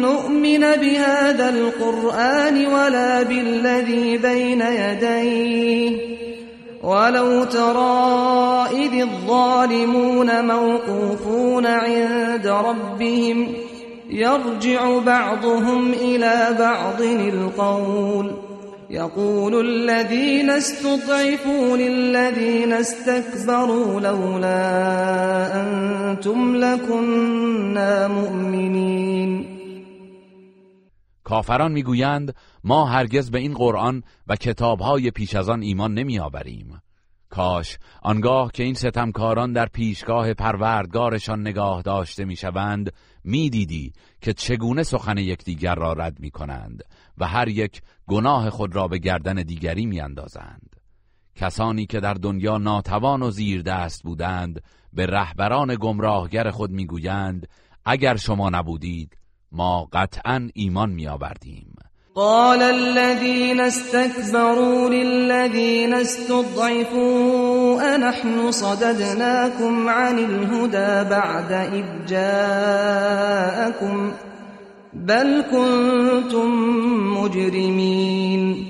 نؤمن بهذا القرآن ولا بالذي بين يديه. ولو ترى إذ الظالمون موقوفون عند ربهم يرجع بعضهم إلى بعض القول. يقول الذين استضعفوا للذين استكبروا لولا أنتم لكنا مؤمنين. کافران می‌گویند ما هرگز به این قرآن و کتابهای پیش از آن ایمان نمیآوریم. کاش آنگاه که این ستمکاران در پیشگاه پروردگارشان نگاه داشته می‌شوند می‌دیدی که چگونه سخن یکدیگر را رد می کنند و هر یک گناه خود را به گردن دیگری میاندازند. کسانی که در دنیا ناتوان و زیر دست بودند به رهبران گمراهگر خود می‌گویند اگر شما نبودید ما قطعا ایمان میآوردیم. قال الذين استكبروا للذين استضعفوا أنحن صددناكم عن الهدى بعد إذ جاءكم بل كنتم مجرمين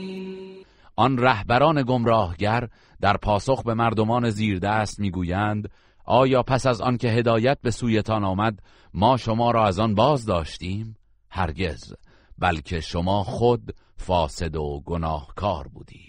آن رهبران گمراهگر در پاسخ به مردمان زیردست می‌گویند آیا پس از آن که هدایت به سویتان آمد ما شما را از آن باز داشتیم؟ هرگز بلکه شما خود فاسد و گناهکار بودید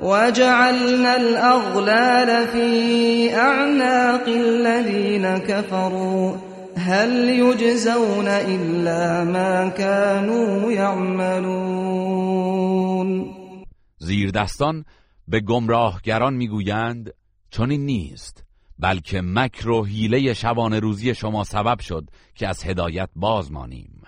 وجعلنا الأغلال في أعناق الذين كفروا. هل يجزون إلا ما كانوا يعملون؟ زیردستان به گمراهگران می‌گویند چون این نیست بلکه مکر و حیله شبان روزی شما سبب شد که از هدایت باز مانیم.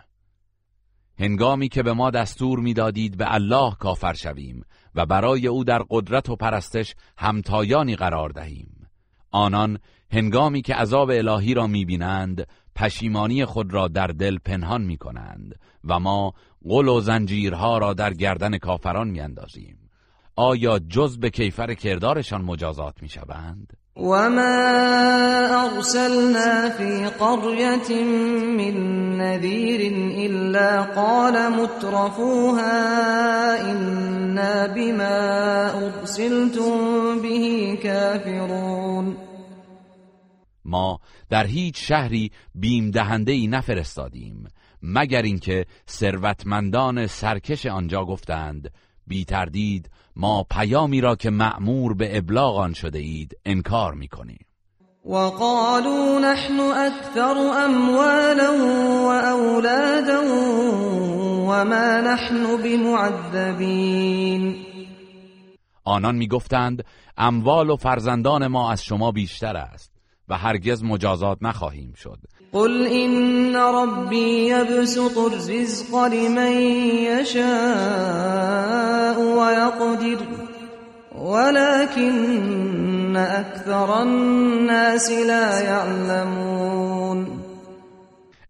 هنگامی که به ما دستور می‌دادید به الله کافر شویم و برای او در قدرت و پرستش همتایانی قرار دهیم. آنان هنگامی که عذاب الهی را می‌بینند پشیمانی خود را در دل پنهان می‌کنند و ما قل و زنجیرها را در گردن کافران میاندازیم. آیا جز به کیفر کردارشان مجازات می‌شوند؟ وما أرسلنا في قرية من نذير إلا قال مترفوها إنا بما أرسلتم به كافرون ما در هیچ شهری بیم دهنده ای نفرستادیم مگر اینکه ثروتمندان سرکش آنجا گفتند بی تردید ما پیامی را که معمور به ابلاغ آن شده اید انکار می‌کنیم. وقالوا نحن اكثر اموالا واولادا وما نحن بمعذبین. آنان می‌گفتند اموال و فرزندان ما از شما بیشتر است و هرگز مجازات نخواهیم شد. قل إن ربي يبسط الرزق لمن يشاء ويقدر ولكن أكثر الناس لا يعلمون.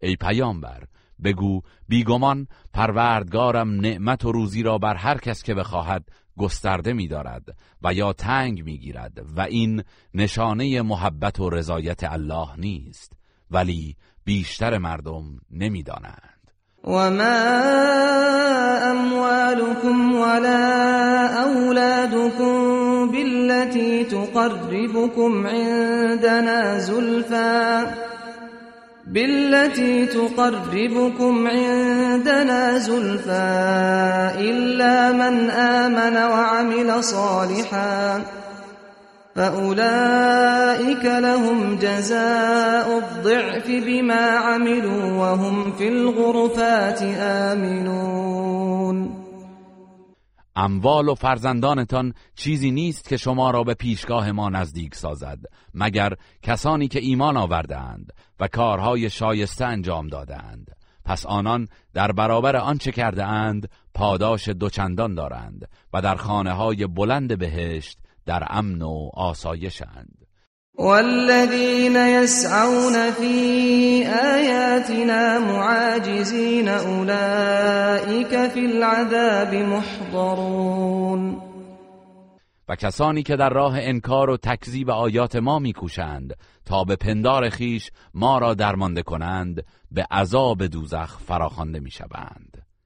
ای پیامبر بگو بیگمان پروردگارم نعمت و روزی را بر هر کس که بخواهد گسترده می‌دارد و یا تنگ می‌گیرد و این نشانه محبت و رضایت الله نیست. ولی بیشتر مردم نمی‌دانند. وما اموالكم ولا اولادكم بالتي تقربكم عندنا زلفا بالتي تقربكم عندنا زلفا إلا من آمن وعمل صالحا فأولئك لهم جزاء الضعف بما عملوا وهم في الغرفات آمنون اموال و فرزندانتان چیزی نیست که شما را به پیشگاه ما نزدیک سازد مگر کسانی که ایمان آوردهاند و کارهای شایسته انجام دادند پس آنان در برابر آنچه کرده اند پاداش دوچندان دارند و در خانه های بلند بهشت در امن و آسایشند والذین يسعون في آیاتنا معاجزین اولئك في العذاب محضرون. و کسانی که در راه انکار و تکذیب آیات ما میکوشند تا به پندار خیش ما را درمانده کنند به عذاب دوزخ فراخوانده می‌شوند.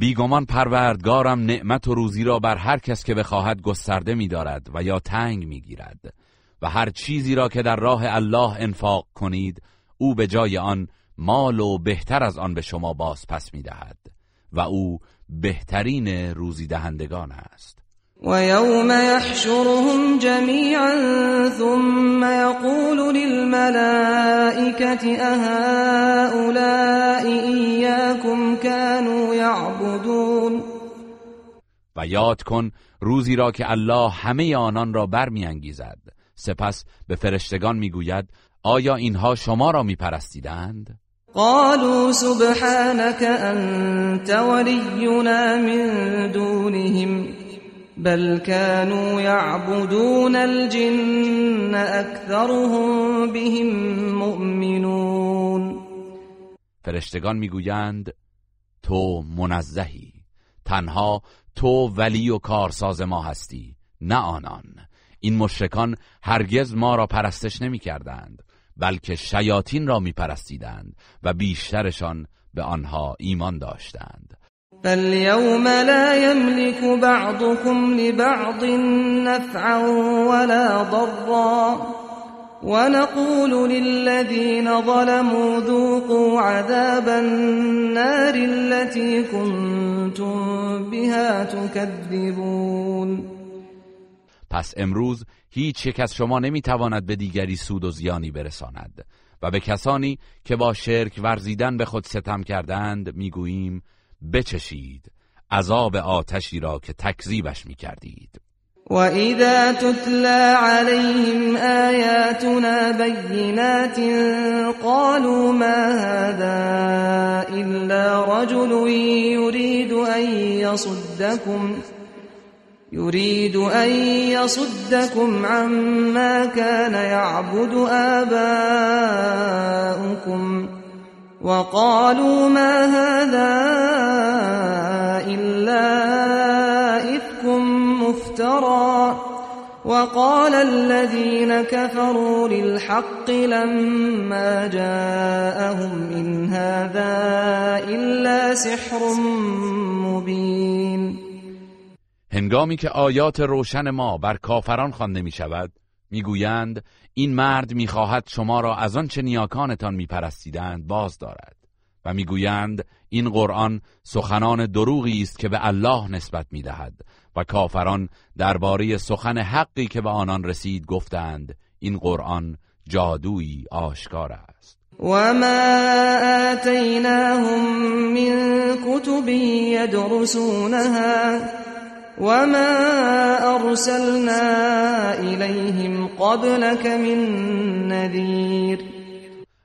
بیگمان پروردگارم نعمت و روزی را بر هر کس که بخواهد گسترده می‌دارد و یا تنگ می‌گیرد و هر چیزی را که در راه الله انفاق کنید او به جای آن مال و بهتر از آن به شما باز پس می‌دهد و او بهترین روزی دهندگان است. ويوم يحشرهم جميعا ثم يقول للملائكة أهؤلاء إياكم كانوا يعبدون. و یاد کن روزی را که الله همه آنان را برمیانگیزد. سپس به فرشتگان می‌گوید آیا اینها شما را میپرستیدند؟ قالوا سبحانك أنت ولينا من دونهم. بل كانوا يعبدون الجن اكثرهم بهم مؤمنون. فرشتگان می‌گویند تو منزهی تنها تو ولی و کارساز ما هستی نه آنان. این مشرکان هرگز ما را پرستش نمی کردند بلکه شیاطین را می پرستیدند و بیشترشان به آنها ایمان داشتند. فاليوم لا يملك بعضكم لبعض نفعا ولا ضرا. ونقول للذين ظلموا ذوقوا عذاب النار التي كنتم بها تكذبون. پس امروز هیچ یک از شما نمی‌تواند به دیگری سود و زیانی برساند و به کسانی که با شرک ورزیدن به خود ستم کردند می‌گوییم بچشید. عذاب آتشی را که تکذیبش می‌کردید. و اذا تتلا علیهم آیاتنا بینات قالوا ما هذا الا رجل يريد ان يصدكم يريد أن يصدكم عما كان يعبد آباؤكم وقالوا ما هذا إلا إفك مفترى. وقال الذين كفروا للحق لما جاءهم إن هذا إلا سحر مبين. هنگامی که آیات روشن ما بر کافران خوانده می شود می‌گویند این مرد می‌خواهد شما را از آنچه نیاکانتان میپرستیدند باز دارد. و می‌گویند این قرآن سخنان دروغی است که به الله نسبت می‌دهد و کافران درباره سخن حقی که به آنان رسید گفتند این قرآن جادویی آشکار است. و ما آتیناهم من کتب یدرسونها وما ارسلنا الیهم قبلك من نذیر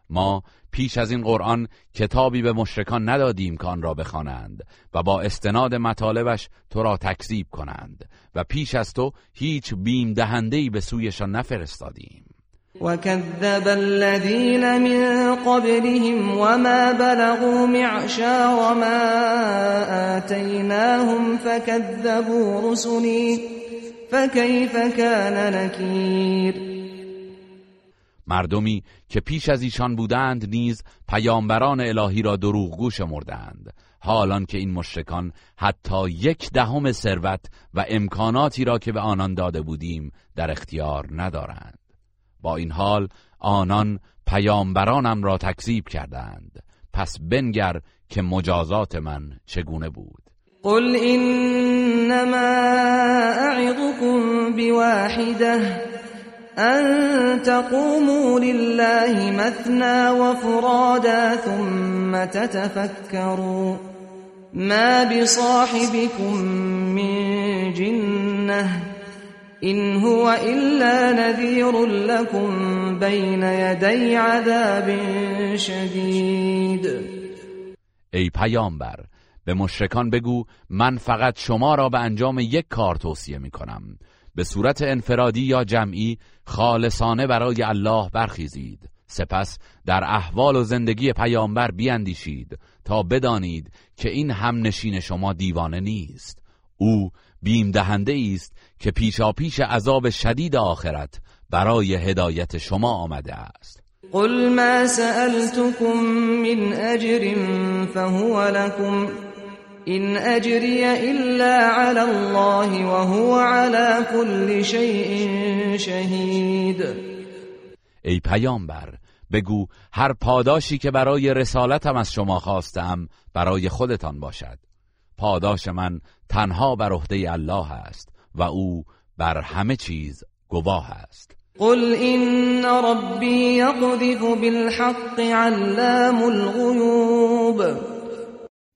ما پیش از این قرآن کتابی به مشرکان ندادیم که آن را بخوانند و با استناد مطالبش تو را تکذیب کنند و پیش از تو هیچ بیم دهنده‌ای به سویشان نفرستادیم. وكذب الذين من قبلهم وما بلغوا معشار ما آتيناهم فكذبوا رسلي فكيف كان نكير مردمی که پیش از ایشان بودند نیز پیامبران الهی را دروغگو شمردند. حالان که این مشرکان حتی یک دهم ثروت و امکاناتی را که به آنان داده بودیم در اختیار ندارند. با این حال آنان پیامبرانم را تکذیب کردند. پس بنگر که مجازات من چگونه بود؟ قل انما اعظكم بواحده ان تقوموا لله مثنى وفرادا ثم تتفكروا ما بصاحبكم من جنه إن هو إلا نذير لكم بين يدي عذاب شدید ای پیامبر به مشرکان بگو من فقط شما را به انجام یک کار توصیه می کنم به صورت انفرادی یا جمعی خالصانه برای الله برخیزید. سپس در احوال و زندگی پیامبر بیاندیشید تا بدانید که این هم نشین شما دیوانه نیست. او بیم دهنده است که پیشا پیش عذاب شدید آخرت برای هدایت شما آمده است. قل ما سألتكم من اجر فهو لكم إن أجري إلا على الله وهو على كل شيء شهید ای پیامبر بگو هر پاداشی که برای رسالتم از شما خواستم برای خودتان باشد. پاداش من تنها بر عهده الله است و او بر همه چیز گواه است. قل ان ربی یقذف بالحق علام الغیوب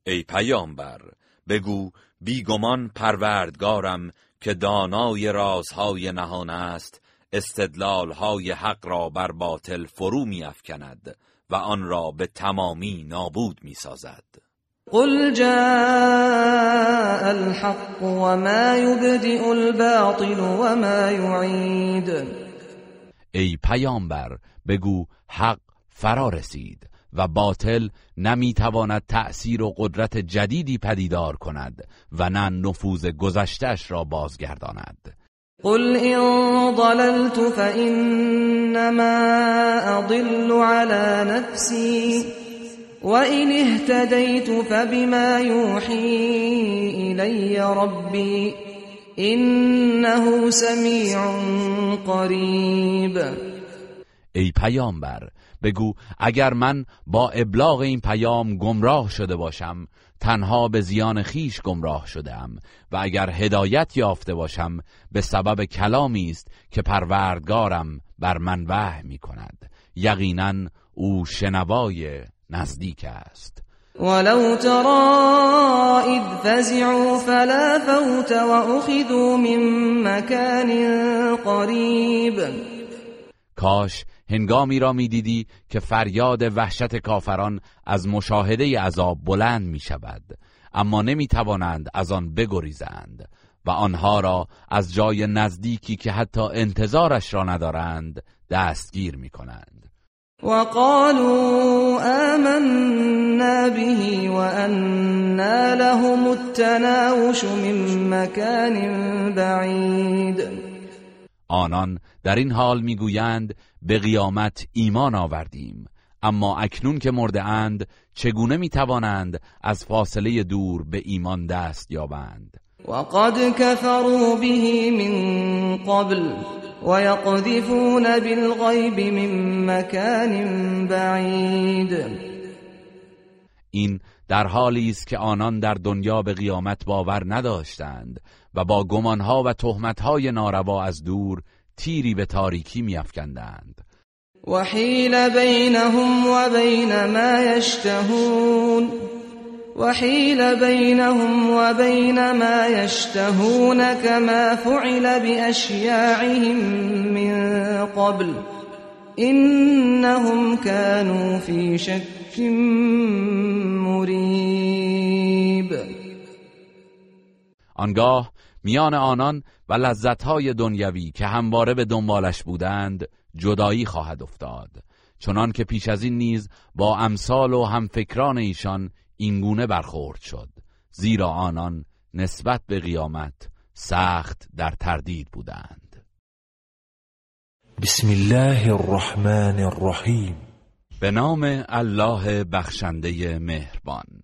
ای پیامبر بگو بیگمان پروردگارم که دانای رازهای نهان است استدلالهای حق را بر باطل فرو میافکند و آن را به تمامی نابود می‌سازد. قل جاء الحق وما يبدئ الباطل وما يعيد. ای پیامبر بگو حق فرا رسید و باطل نمی‌تواند تأثیر و قدرت جدیدی پدیدار کند و نه نفوذ گذشتش را بازگرداند. قل ان ضللت فانما اضل على نفسي. وإن اهتديت فبما يوحي إلي ربي إنه سمیع قریب ای پیامبر بگو اگر من با ابلاغ این پیام گمراه شده باشم تنها به زیان خیش گمراه شدم و اگر هدایت یافته باشم به سبب کلامی است که پروردگارم بر من وحی می کند یقینا او شنوای نزدیک است. ولو ترى اذ فزعوا فلا فوت واخذوا من مكان قریب. کاش هنگامی را می‌دیدی که فریاد وحشت کافران از مشاهده عذاب بلند می شود اما نمی توانند از آن بگریزند و آنها را از جای نزدیکی که حتی انتظارش را ندارند دستگیر می کنند وقالوا آمنا به وأنا لهم التناوش من مكان بعید آنان در این حال می‌گویند به قیامت ایمان آوردیم. اما اکنون که مرده اند چگونه می‌توانند از فاصله دور به ایمان دست یابند؟ وقد كفروا به من قبل. ويقذفون بالغيب من مكان بعید این در حالی است که آنان در دنیا به قیامت باور نداشتند و با گمانها و تهمتهای ناروا از دور تیری به تاریکی میافکندند. وحیل بینهم و بین ما یشتهون. وحيل بينهم وبين ما يشتهون كما فعل بأشياعهم من قبل إنهم كانوا في شك مريب. آنگاه میان آنان و لذتهای دنیوی که همواره به دنبالش بودند جدایی خواهد افتاد. چنان که پیش از این نیز با امثال و همفکران ایشان اینگونه برخورد شد. زیرا آنان نسبت به قیامت سخت در تردید بودند. بسم الله الرحمن الرحیم. به نام الله بخشنده مهربان.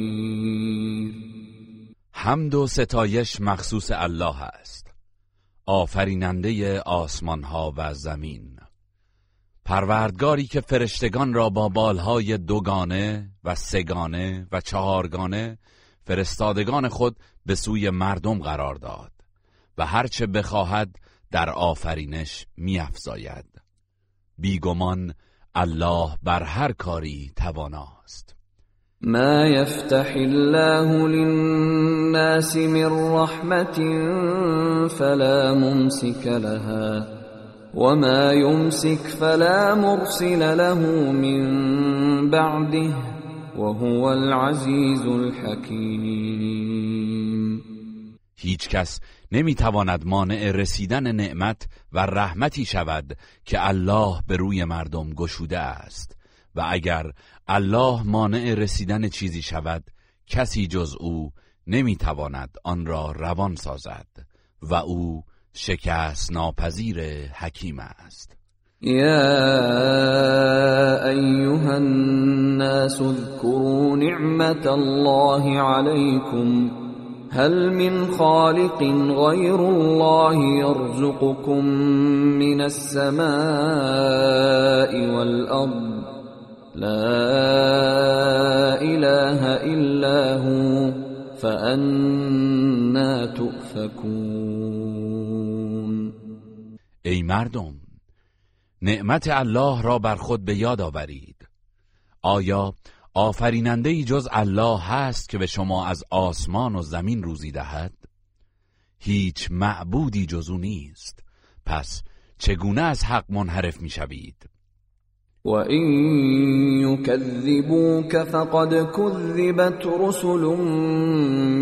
حمد و ستایش مخصوص الله است. آفریننده آسمان ها و زمین. پروردگاری که فرشتگان را با بالهای دوگانه و سگانه و چهارگانه فرستادگان خود به سوی مردم قرار داد و هرچه بخواهد در آفرینش میافزاید. بیگمان الله بر هر کاری تواناست. ما يفتح الله للناس من رحمة فلا ممسك لها وما يمسك فلا مرسل له من بعده وهو العزيز الحكيم. هیچ کس نمی‌تواند مانع رسیدن نعمت و رحمتی شود که الله به روی مردم گشوده است. و اگر الله مانع رسیدن چیزی شود کسی جز او نمی‌تواند آن را روان سازد و او شکست ناپذیر حکیم است. يا أيها الناس اذكروا نعمة الله عليكم هل من خالق غير الله يرزقكم من السماء والأرض؟ لا إله إلا هو فأنا تؤفكون. ای مردم نعمت الله را بر خود به یاد آورید. آیا آفریننده ای جز الله هست که به شما از آسمان و زمین روزی دهد؟ هیچ معبودی جز او نیست. پس چگونه از حق منحرف می‌شوید؟ وَإِن يُكَذِّبُوكَ فَقَدْ كُذِّبَتْ رُسُلٌ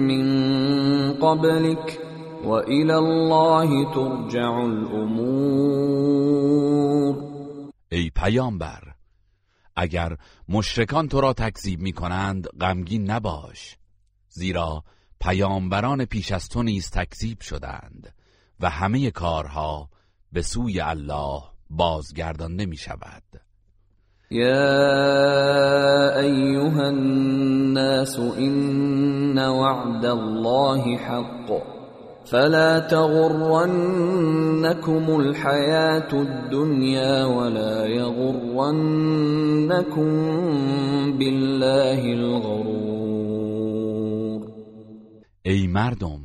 مِّن قَبْلِكَ وَإِلَى اللَّهِ تُرْجَعُ الْأُمُورُ. ای پیامبر اگر مشرکان تو را تکذیب می کنند غمگین نباش. زیرا پیامبران پیش از تو نیز تکذیب شدند و همه کارها به سوی الله بازگردانده می شود يا أيها الناس إن وعد الله حق فلا تغرنكم الحياة الدنيا ولا يغرنكم بالله الغرور ای مردم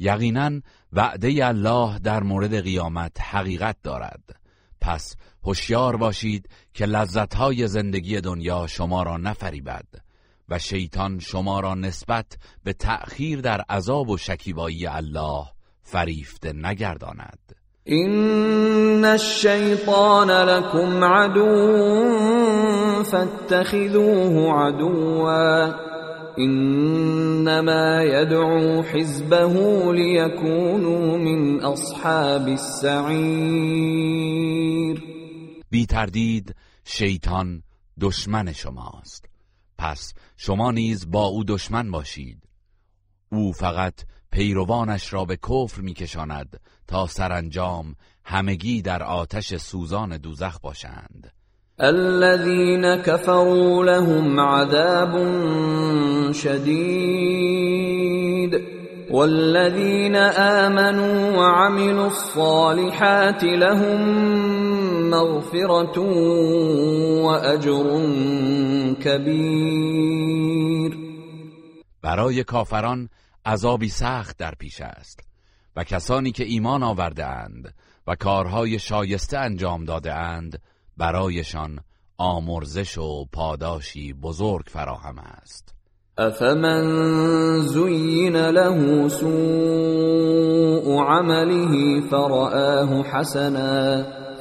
یقینا وعده الله در مورد قیامت حقیقت دارد. پس هوشیار باشید که لذتهای زندگی دنیا شما را نفریبد و شیطان شما را نسبت به تأخیر در عذاب و شکیبایی الله فریفته نگرداند. إن الشيطان لكم عدو فاتخذوه عدوا إنما يدعو حزبه ليكونوا من أصحاب السعير بی تردید شیطان دشمن شماست. پس شما نیز با او دشمن باشید. او فقط پیروانش را به کفر میکشاند تا سرانجام همگی در آتش سوزان دوزخ باشند. الذين كفروا لهم عذاب شديد والذين آمنوا وعملوا الصالحات لهم مغفرة وأجر كبير. برای کافران عذابی سخت در پیش است و کسانی که ایمان آورده اند و کارهای شایسته انجام داده اند برایشان آمرزش و پاداشی بزرگ فراهم است. أفمن زين له سوء عمله فرآه حسنا.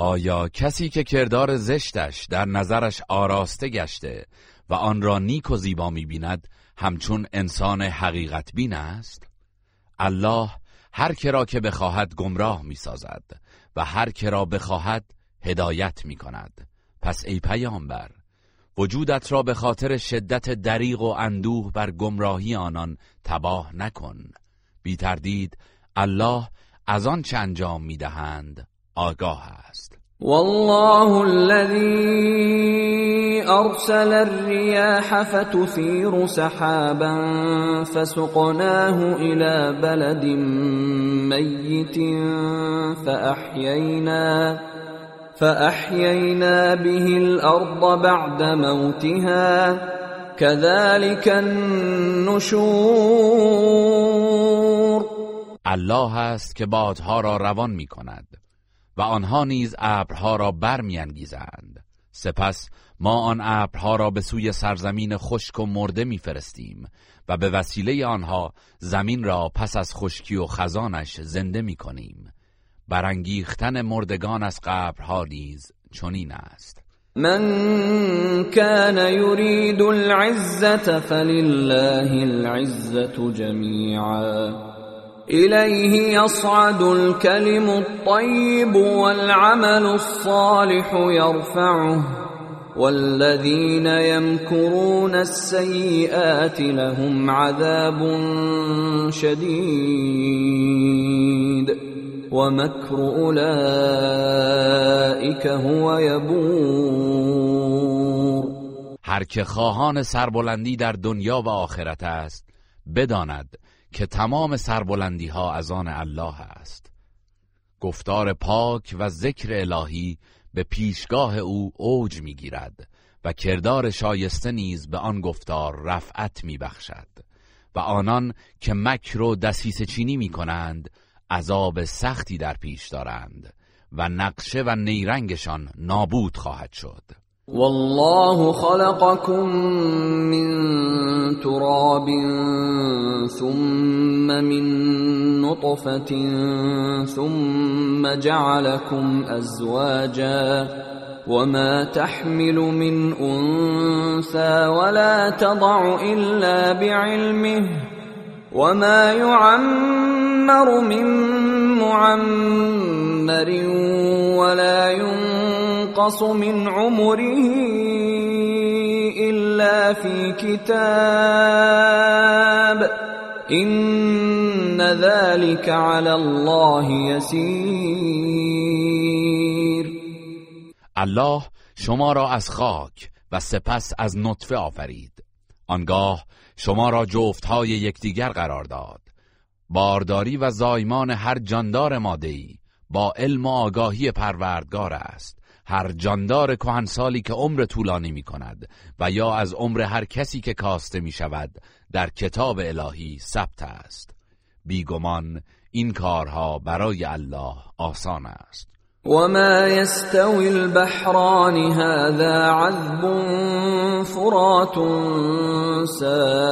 آیا کسی که کردار زشتش در نظرش آراسته گشته و آن را نیک و زیبا می‌بیند همچون انسان حقیقت بین است؟ الله هر که را که بخواهد گمراه می‌سازد و هر که را بخواهد هدایت می‌کند. پس ای پیامبر وجودت را به خاطر شدت دریغ و اندوه بر گمراهی آنان تباه نکن. بی تردید الله از آن چه انجام می‌دهند. آگاه است. والله الذي ارسل الرياح فتثير سحابا فسقناه الى بلد ميت فاحيينا فاحيينا به الارض بعد موتها. كذلك النشور. الله است که بادها را روان می کند و آنها نیز ابرها را برمیانگیزند. سپس ما آن ابرها را به سوی سرزمین خشک و مرده میفرستیم و به وسیله آنها زمین را پس از خشکی و خزانش زنده می کنیم برانگیختن مردگان از قبرها نیز چنین است. من كان يريد العزة فلله العزة جميعا إليه يصعد الكلم الطيب والعمل الصالح يرفعه والذين يمكرون السيئات لهم عذاب شديد ومكر أولئك هو يبور. هر که خواهان سربلندی در دنیا و آخرت است بداند که تمام سربلندی ها از آن الله است. گفتار پاک و ذکر الهی به پیشگاه او اوج می‌گیرد و کردار شایسته نیز به آن گفتار رفعت میبخشد و آنان که مکر و دسیس چینی می کنند عذاب سختی در پیش دارند و نقشه و نیرنگشان نابود خواهد شد. والله خلقكم من تراب ثم من نطفة ثم جعلكم أزواجا وما تحمل من أنثى ولا تضع إلا بعلمه وما يعمر من معمر ولا ينقص من عمره إلا في كتاب إن ذلك على الله يسير الله شما را از خاک و سپس از نطفه آفرید. آنگاه شما را جفتهای یکدیگر قرار داد. بارداری و زایمان هر جاندار مادهی با علم و آگاهی پروردگار است. هر جاندار کهنسالی که عمر طولانی می کند و یا از عمر هر کسی که کاسته می شود در کتاب الهی ثبت است. بیگمان این کارها برای الله آسان است. وما يستوي البحران هذا عذب فرات سائغ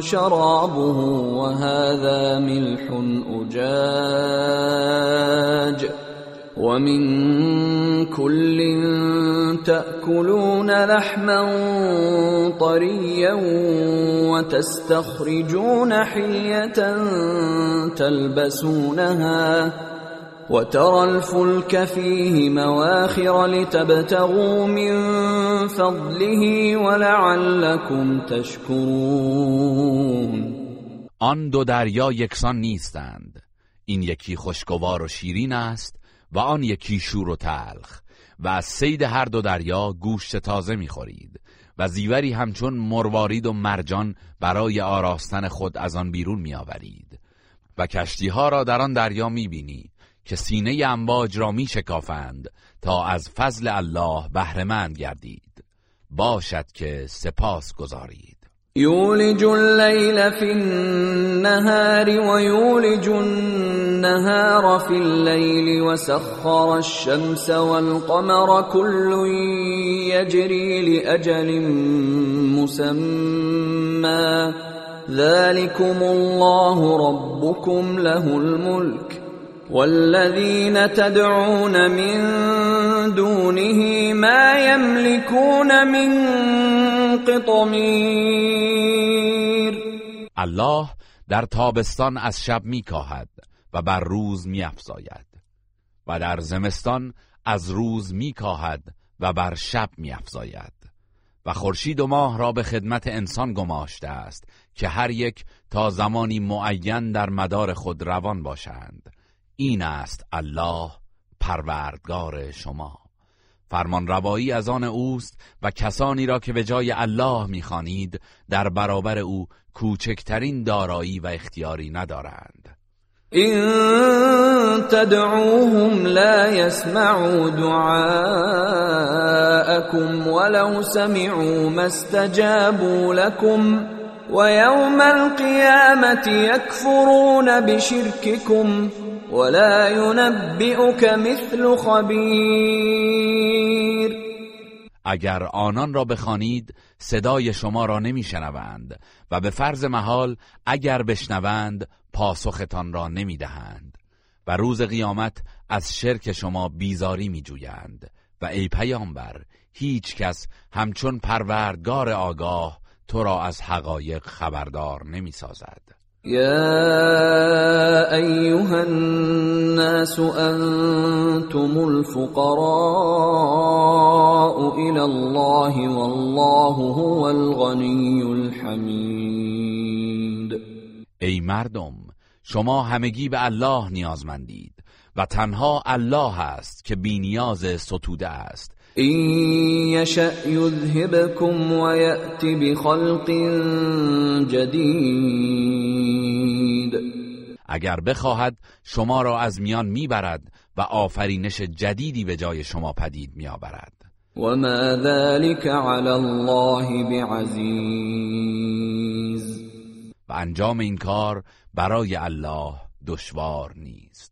شرابه وهذا ملح أجاج ومن كل تأكلون لحما طريا وتستخرجون حلية تلبسونها وترى الفلك فيه مواخر لتبتغوا من فضله ولعلكم تشكرون. آن دو دریا یکسان نیستند. این یکی خوشگوار و شیرین است و آن یکی شور و تلخ و از سید هر دو دریا گوشت تازه می‌خورید و زیوری همچون مروارید و مرجان برای آراستن خود از آن بیرون میآورید و کشتی ها را در آن دریا می‌بینی که سینه امواج را می شکافند تا از فضل الله بهرهمند گردید. باشد که سپاس گذارید. يولج الليل في النهار ويولج النهار في الليل وسخر الشمس والقمر كل يجري لأجل مسمى ذلكم الله ربكم له الملك والذين تدعون من دونه ما يملكون من قطمیر. الله در تابستان از شب میکاهد و بر روز میافزاید و در زمستان از روز میکاهد و بر شب میافزاید و خورشید و ماه را به خدمت انسان گماشته است که هر یک تا زمانی معین در مدار خود روان باشند. این است الله پروردگار شما. فرمان روایی از آن اوست و کسانی را که به جای الله می‌خوانید در برابر او کوچکترین دارایی و اختیاری ندارند. این تدعوهم لا يسمعوا دعاءكم ولو سمعوا ما استجابوا لكم ويوم القيامة يكفرون بشرككم ولا ينبئك مثل خبیر اگر آنان را بخوانید صدای شما را نمیشنوند و به فرض محال اگر بشنوند پاسختان را نمی‌دهند و روز قیامت از شرک شما بیزاری میجویند و ای پیامبر هیچ کس همچون پروردگار آگاه تو را از حقایق خبردار نمی‌سازد. يا ايها الناس انتم الفقراء الى الله والله هو الغني الحمید ای مردم شما همگی به الله نیازمندید و تنها الله است که بینیاز ستوده است. این یشأ یذهبکم و یأتی بخلق جدید اگر بخواهد شما را از میان می‌برد و آفرینش جدیدی به جای شما پدید میآورد. و ما ذلك علی الله بعزیز و انجام این کار برای الله دشوار نیست.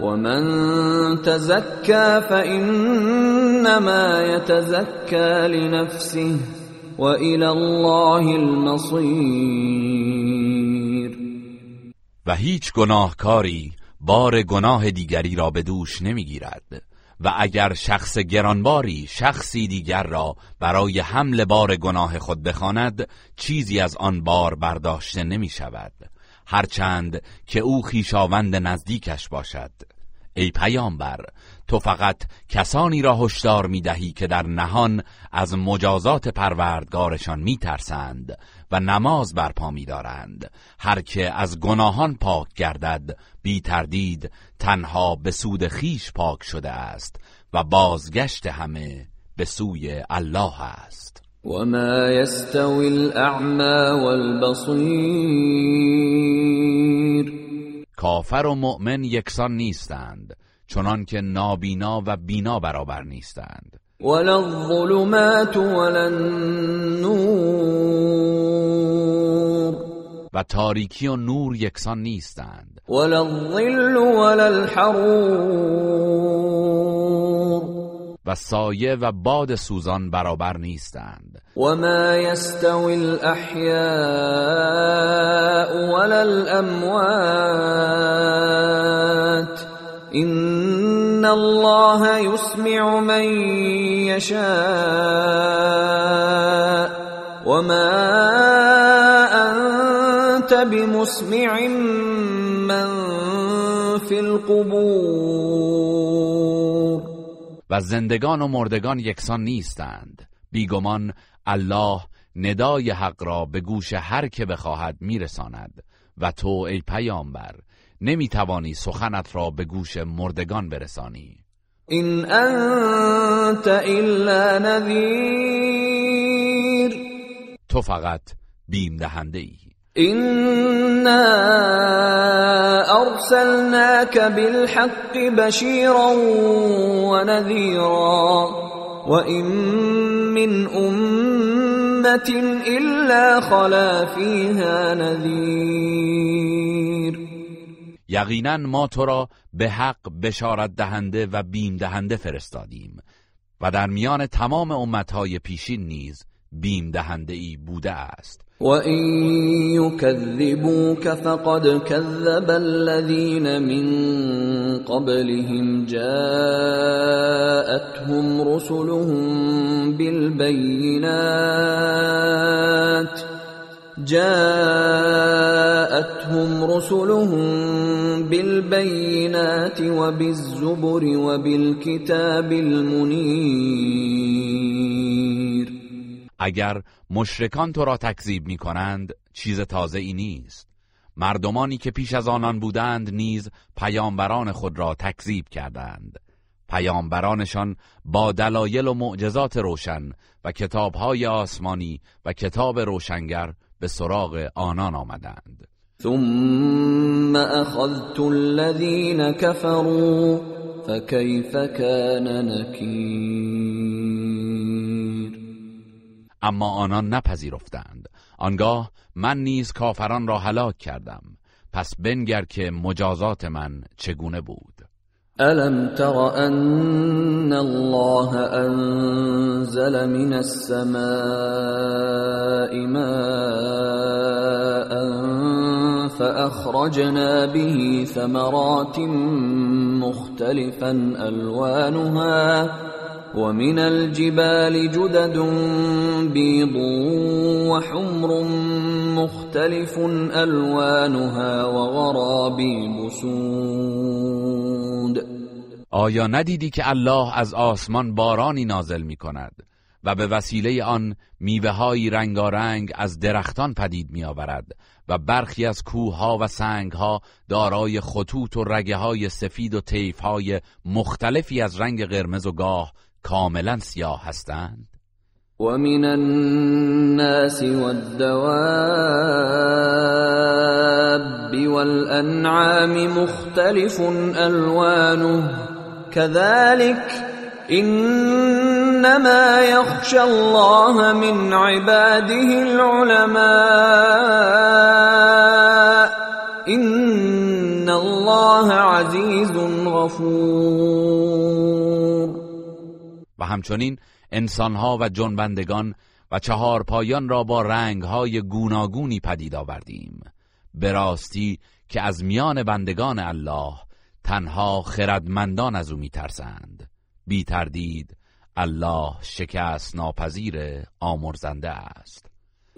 ومن تزكى فإنما يتزكى لنفسه وإلى الله المصير و هیچ گناهکاری بار گناه دیگری را به دوش نمی‌گیرد. و اگر شخص گرانباری شخصی دیگر را برای حمل بار گناه خود بخواند چیزی از آن بار برداشته نمی شود هرچند که او خیشاوند نزدیکش باشد. ای پیامبر تو فقط کسانی را هشدار می‌دهی که در نهان از مجازات پروردگارشان میترسند و نماز برپا میدارند. هر که از گناهان پاک گردد بی تردید تنها به سود خیش پاک شده است و بازگشت همه به سوی الله است. وما يستوي الاعمى والبصير. کافر و مؤمن یکسان نیستند چنان که نابینا و بینا برابر نیستند. ولا الظلمات ولا النور و تاریکی و نور یکسان نیستند. ولا الظل ولا الحرور و سایه و باد سوزان برابر نیستند. وما يستوي الاحياء ولا الاموات ان الله يسمع من يشاء وما انت بمسمع من في القبور و زندگان و مردگان یکسان نیستند. بیگمان الله ندای حق را به گوش هر که بخواهد میرساند. و تو ای پیامبر نمی‌توانی سخنت را به گوش مردگان برسانی. این انت الا نذیر. تو فقط بیم دهنده ای إنا أرسلناك بالحق بشيرا ونذيرا وإن من أمة إلا خلا فيها نذير یقینا ما تو را به حق بشارت دهنده و بیم دهنده فرستادیم و در میان تمام امتهای پیشین نیز بیم دهنده ای بوده است. وَإِن يُكَذِّبُوكَ فَقَدْ كَذَّبَ الَّذِينَ مِن قَبْلِهِمْ جَاءَتْهُمْ رُسُلُهُم بِالْبَيِّنَاتِ جاءتهم رسلهم بالبينات وبالزبر وبالكتاب المنير اگر مشرکان تو را تکذیب می کنند چیز تازه ای نیست. مردمانی که پیش از آنان بودند نیز پیامبران خود را تکذیب کردند. پیامبرانشان با دلایل و معجزات روشن و کتابهای آسمانی و کتاب روشنگر به سراغ آنان آمدند. ثم اخذت الذين كفروا فكيف كان نكير؟ اما آنان نپذیرفتند. آنگاه من نیز کافران را هلاک کردم. پس بنگر که مجازات من چگونه بود؟ الم تر ان الله انزل من السماء ماء فاخرجنا به ثمرات مختلفا الوانها ومن الجبال جدد بيض وحمر مختلف الوانها وغرابيب سود. آیا ندیدی که الله از آسمان بارانی نازل می کند و به وسیله آن میوه رنگارنگ از درختان پدید می آورد و برخی از کوه و سنگ ها دارای خطوط و رگه های سفید و طیف های مختلفی از رنگ قرمز و گاه کاملا سیاه هستند. و من الناس والدواب والأنعام مختلف ألوانه. كذلك إنما يخشى الله من عباده العلماء. إن الله عزيز غفور. و همچنین انسانها و جنبندگان و چهار پایان را با رنگهای گوناگونی پدید آوردیم. به راستی که از میان بندگان الله تنها خردمندان از او میترسند. بی تردید الله شکست ناپذیر آمرزنده است.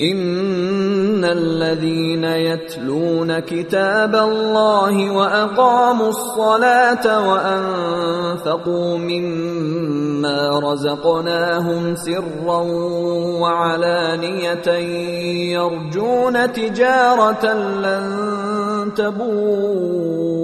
ان الذين يتلون كتاب الله واقاموا الصلاه وانفقوا مما رزقناهم سرا وعلانيه يرجون تجاره لن تبور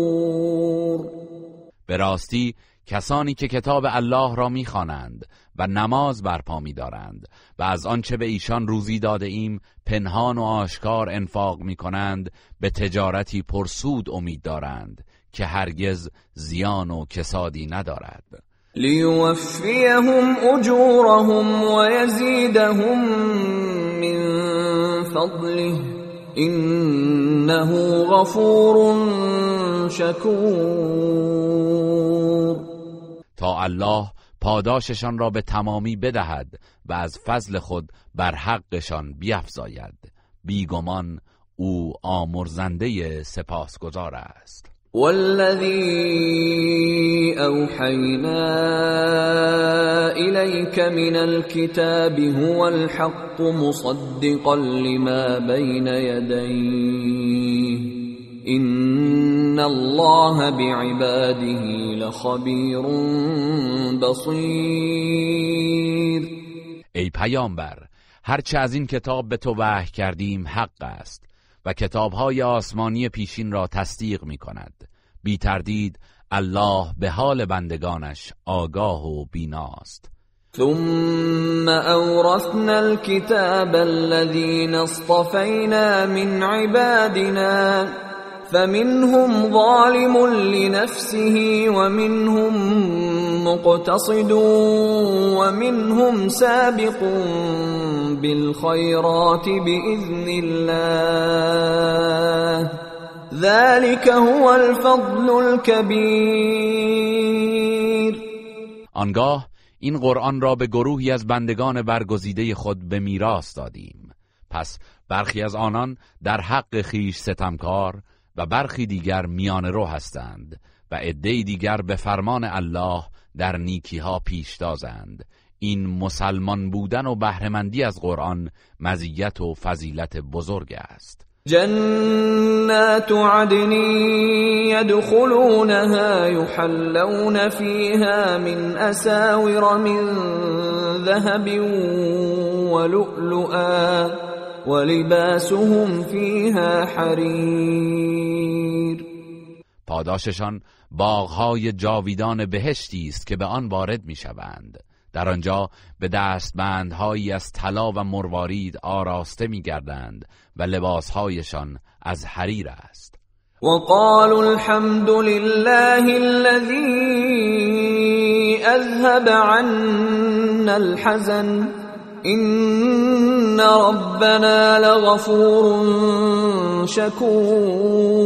به راستی کسانی که کتاب الله را می‌خوانند و نماز برپا می‌دارند. و از آنچه به ایشان روزی داده ایم پنهان و آشکار انفاق می کنند به تجارتی پرسود امید دارند که هرگز زیان و کسادی ندارد. لیوفیهم اجورهم و یزیدهم من فضله. انه غفور شکور. تا الله پاداششان را به تمامی بدهد و از فضل خود بر حقشان بیفزاید. بیگمان او آمرزنده سپاسگزار است. والذي اوحينا اليك من الكتاب هو الحق مصدقا لما بين يديه ان الله بعباده لخبیر بصیر ای پیامبر هرچه از این کتاب به تو وحی کردیم حق است و کتابهای آسمانی پیشین را تصدیق می کند بی تردید الله به حال بندگانش آگاه و بیناست. ثم اورثنا الكتاب الذين اصطفينا من عبادنا فمنهم ظالم لنفسه ومنهم مقتصد ومنهم سابق بالخيرات بإذن الله. ذلك هو الفضل الكبير. آنگاه این قرآن را به گروهی از بندگان برگزیده خود به میراث دادیم. پس برخی از آنان در حق خیش ستمکار و برخی دیگر میان رو هستند و عده دیگر به فرمان الله در نیکی ها پیشتازند این مسلمان بودن و بهرهمندی از قرآن مزیت و فضیلت بزرگ است. جنات عدن يدخلونها يحلون فيها من اساور من ذهب ولؤلؤا ولباسهم فيها حریر پاداششان باغهای جاویدان بهشتی است که به آن وارد می‌شوند. در آنجا به دستبندهایی از طلا و مروارید آراسته میگردند و لباسهایشان از حریر است. وقالوا الحمد لله الذي اذهب عنا الحزن. این ربنا لغفور شکور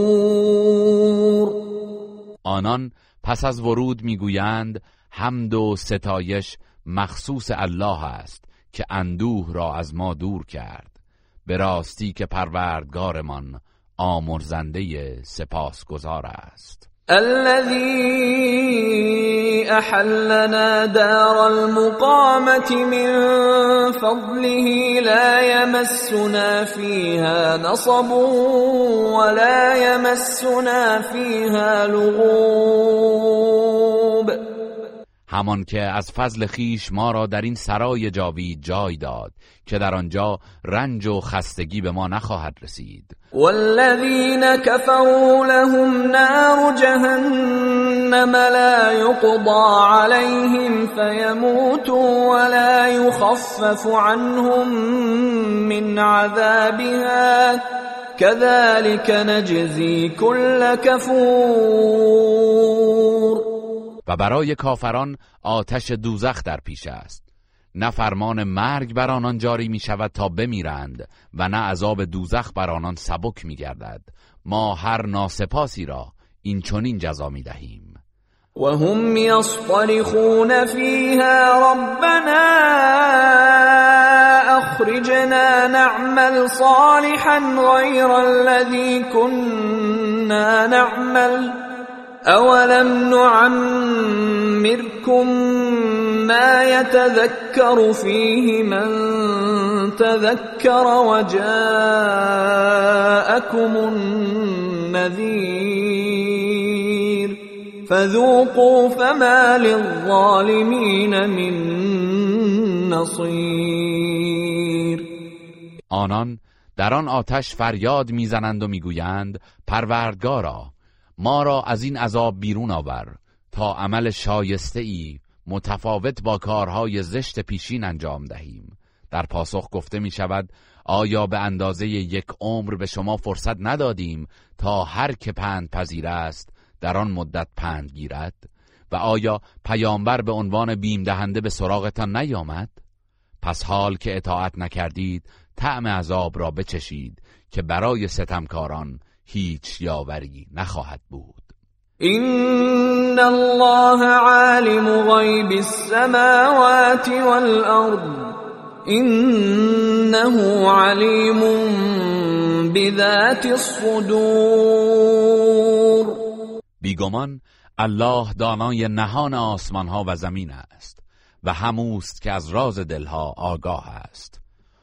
آنان پس از ورود می‌گویند حمد و ستایش مخصوص الله است که اندوه را از ما دور کرد. به راستی که پروردگارمان آمرزنده سپاسگزار است. الذي أحلنا دار المقامة من فضله لا يمسنا فيها نصب ولا يمسنا فيها لغوب. همان که از فضل خیش ما را در این سرای جاوید جای داد که در آنجا رنج و خستگی به ما نخواهد رسید. والذین كفروا لهم نار جهنم لا يقضى عليهم فيموتوا ولا يخفف عنهم من عذابها. كذلك نجزي كل كفور و برای کافران آتش دوزخ در پیش است. نه فرمان مرگ بر آنان جاری می شود تا بمیرند و نه عذاب دوزخ بر آنان سبک می گردد ما هر ناسپاسی را این چنین جزا می دهیم و هم یصطرخون فیها ربنا اخرجنا نعمل صالحا غیر الذي كنا نعمل. اولم نعمركم ما يتذكر فيه من تذكر وجاءكم النذير فذوقوا فما للظالمين من نصير آنان در آن آتش فریاد می‌زنند و می‌گویند پروردگارا ما را از این عذاب بیرون آور تا عمل شایسته ای متفاوت با کارهای زشت پیشین انجام دهیم. در پاسخ گفته می شود آیا به اندازه یک عمر به شما فرصت ندادیم تا هر که پند پذیر است در آن مدت پند گیرد؟ و آیا پیامبر به عنوان بیم دهنده به سراغتان نیامد؟ پس حال که اطاعت نکردید طعم عذاب را بچشید که برای ستمکاران هیچ یاوری نخواهد بود. این الله عالم غیب السماوات والارض انه علیم بذات الصدور. بیگمان الله دانای نهان آسمان ها و زمین است و هموست که از راز دلها آگاه است.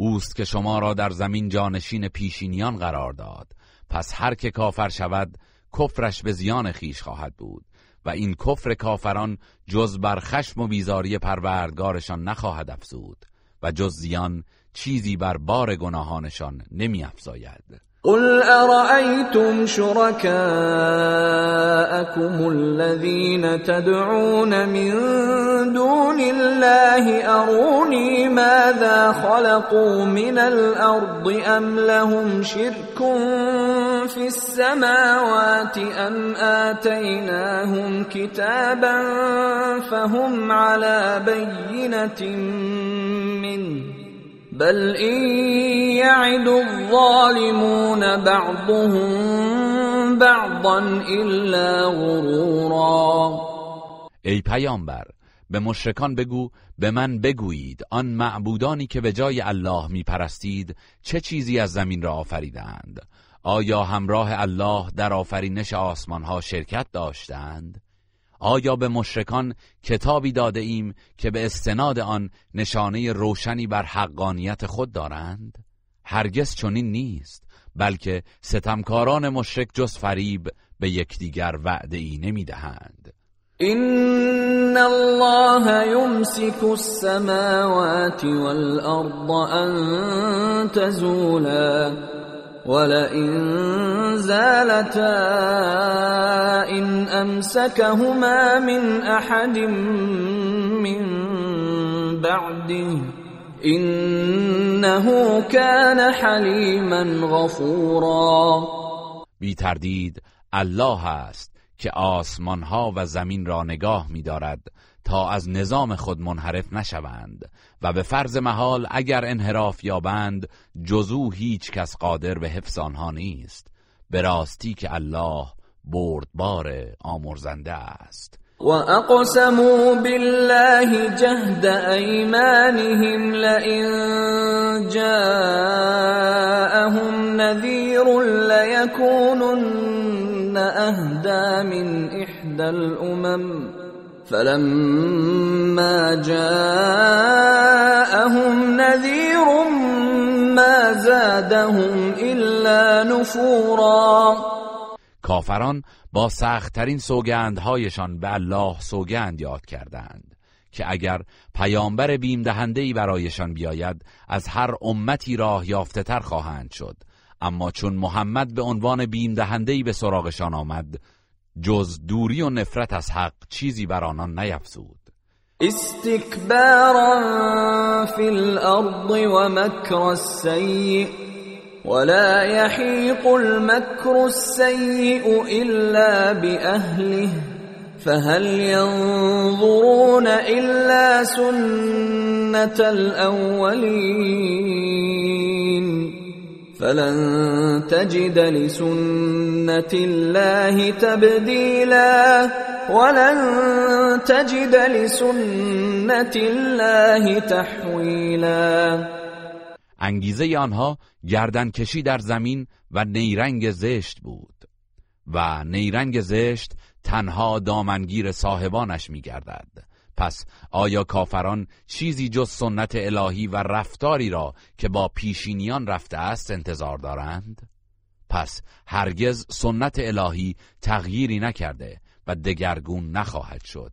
اوست که شما را در زمین جانشین پیشینیان قرار داد. پس هر که کافر شود کفرش به زیان خیش خواهد بود و این کفر کافران جز بر خشم و بیزاری پروردگارشان نخواهد افزود و جز زیان چیزی بر بار گناهانشان نمی افزاید. قل أرأيتم شركاءكم الذين تدعون من دون الله أروني ماذا خلقوا من الأرض أم لهم شرك في السماوات أم آتيناهم كتابا فهم على بينة منه بل این يعد الظالمون بعضهم بعضا الا غرورا. ای پیامبر به مشرکان بگو به من بگویید آن معبودانی که به جای الله میپرستید چه چیزی از زمین را آفریدند آیا همراه الله در آفرینش آسمان ها شرکت داشتند آیا به مشرکان کتابی داده ایم که به استناد آن نشانه روشنی بر حقانیت خود دارند؟ هرگز چنین نیست بلکه ستمکاران مشرک جز فریب به یکدیگر وعده ای نمی دهند الله یمسک السماوات والارض ان تزولا ولئن زالتا إن أمسكهما من أحد من بعده إنه كان حلیما غفورا. بی تردید الله است که آسمان ها و زمین را نگاه می دارد از نظام خود منحرف نشوند و به فرض محال اگر انحراف یابند جزو هیچ کس قادر به حفظ آنها نیست. به راستی که الله بردبار آمرزنده است. و اقسموا بالله جهد ایمانهم لئن جاءهم نذیر لیکونن اهدا من احدى الامم فلما جاءهم نذير ما زادهم الا نفورا. کافران با سختترین سوگندهایشان به الله سوگند یاد کردند که اگر پیامبر بیم دهنده برایشان بیاید از هر امتی راه یافته تر خواهند شد. اما چون محمد به عنوان بیم دهنده به سراغشان آمد جز دوری و نفرت از حق چیزی بر آنان نیفزود. استکبارا فی الارض و مکر السیء ولا يحيق المكر السيء إلا بأهله فهل ينظرون إلا سنة الأولين فلن تجد لسنت الله تبدیلا ولن تجد لسنت الله تحویلا انگیزه آنها گردن کشی در زمین و نیرنگ زشت بود و نیرنگ زشت تنها دامنگیر صاحبانش میگردد. پس آیا کافران چیزی جز سنت الهی و رفتاری را که با پیشینیان رفته است انتظار دارند؟ پس هرگز سنت الهی تغییری نکرده و دگرگون نخواهد شد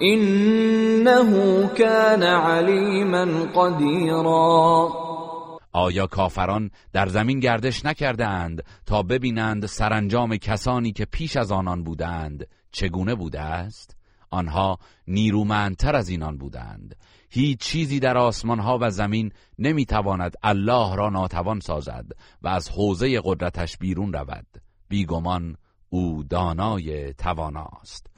انه كان علیما قدیرا آیا کافران در زمین گردش نکرده اند تا ببینند سرانجام کسانی که پیش از آنان بودند چگونه بوده است؟ آنها نیرومندتر از اینان بودند. هیچ چیزی در آسمان ها و زمین نمی‌تواند الله را ناتوان سازد و از حوزه قدرتش بیرون رود. بیگمان او دانای تواناست.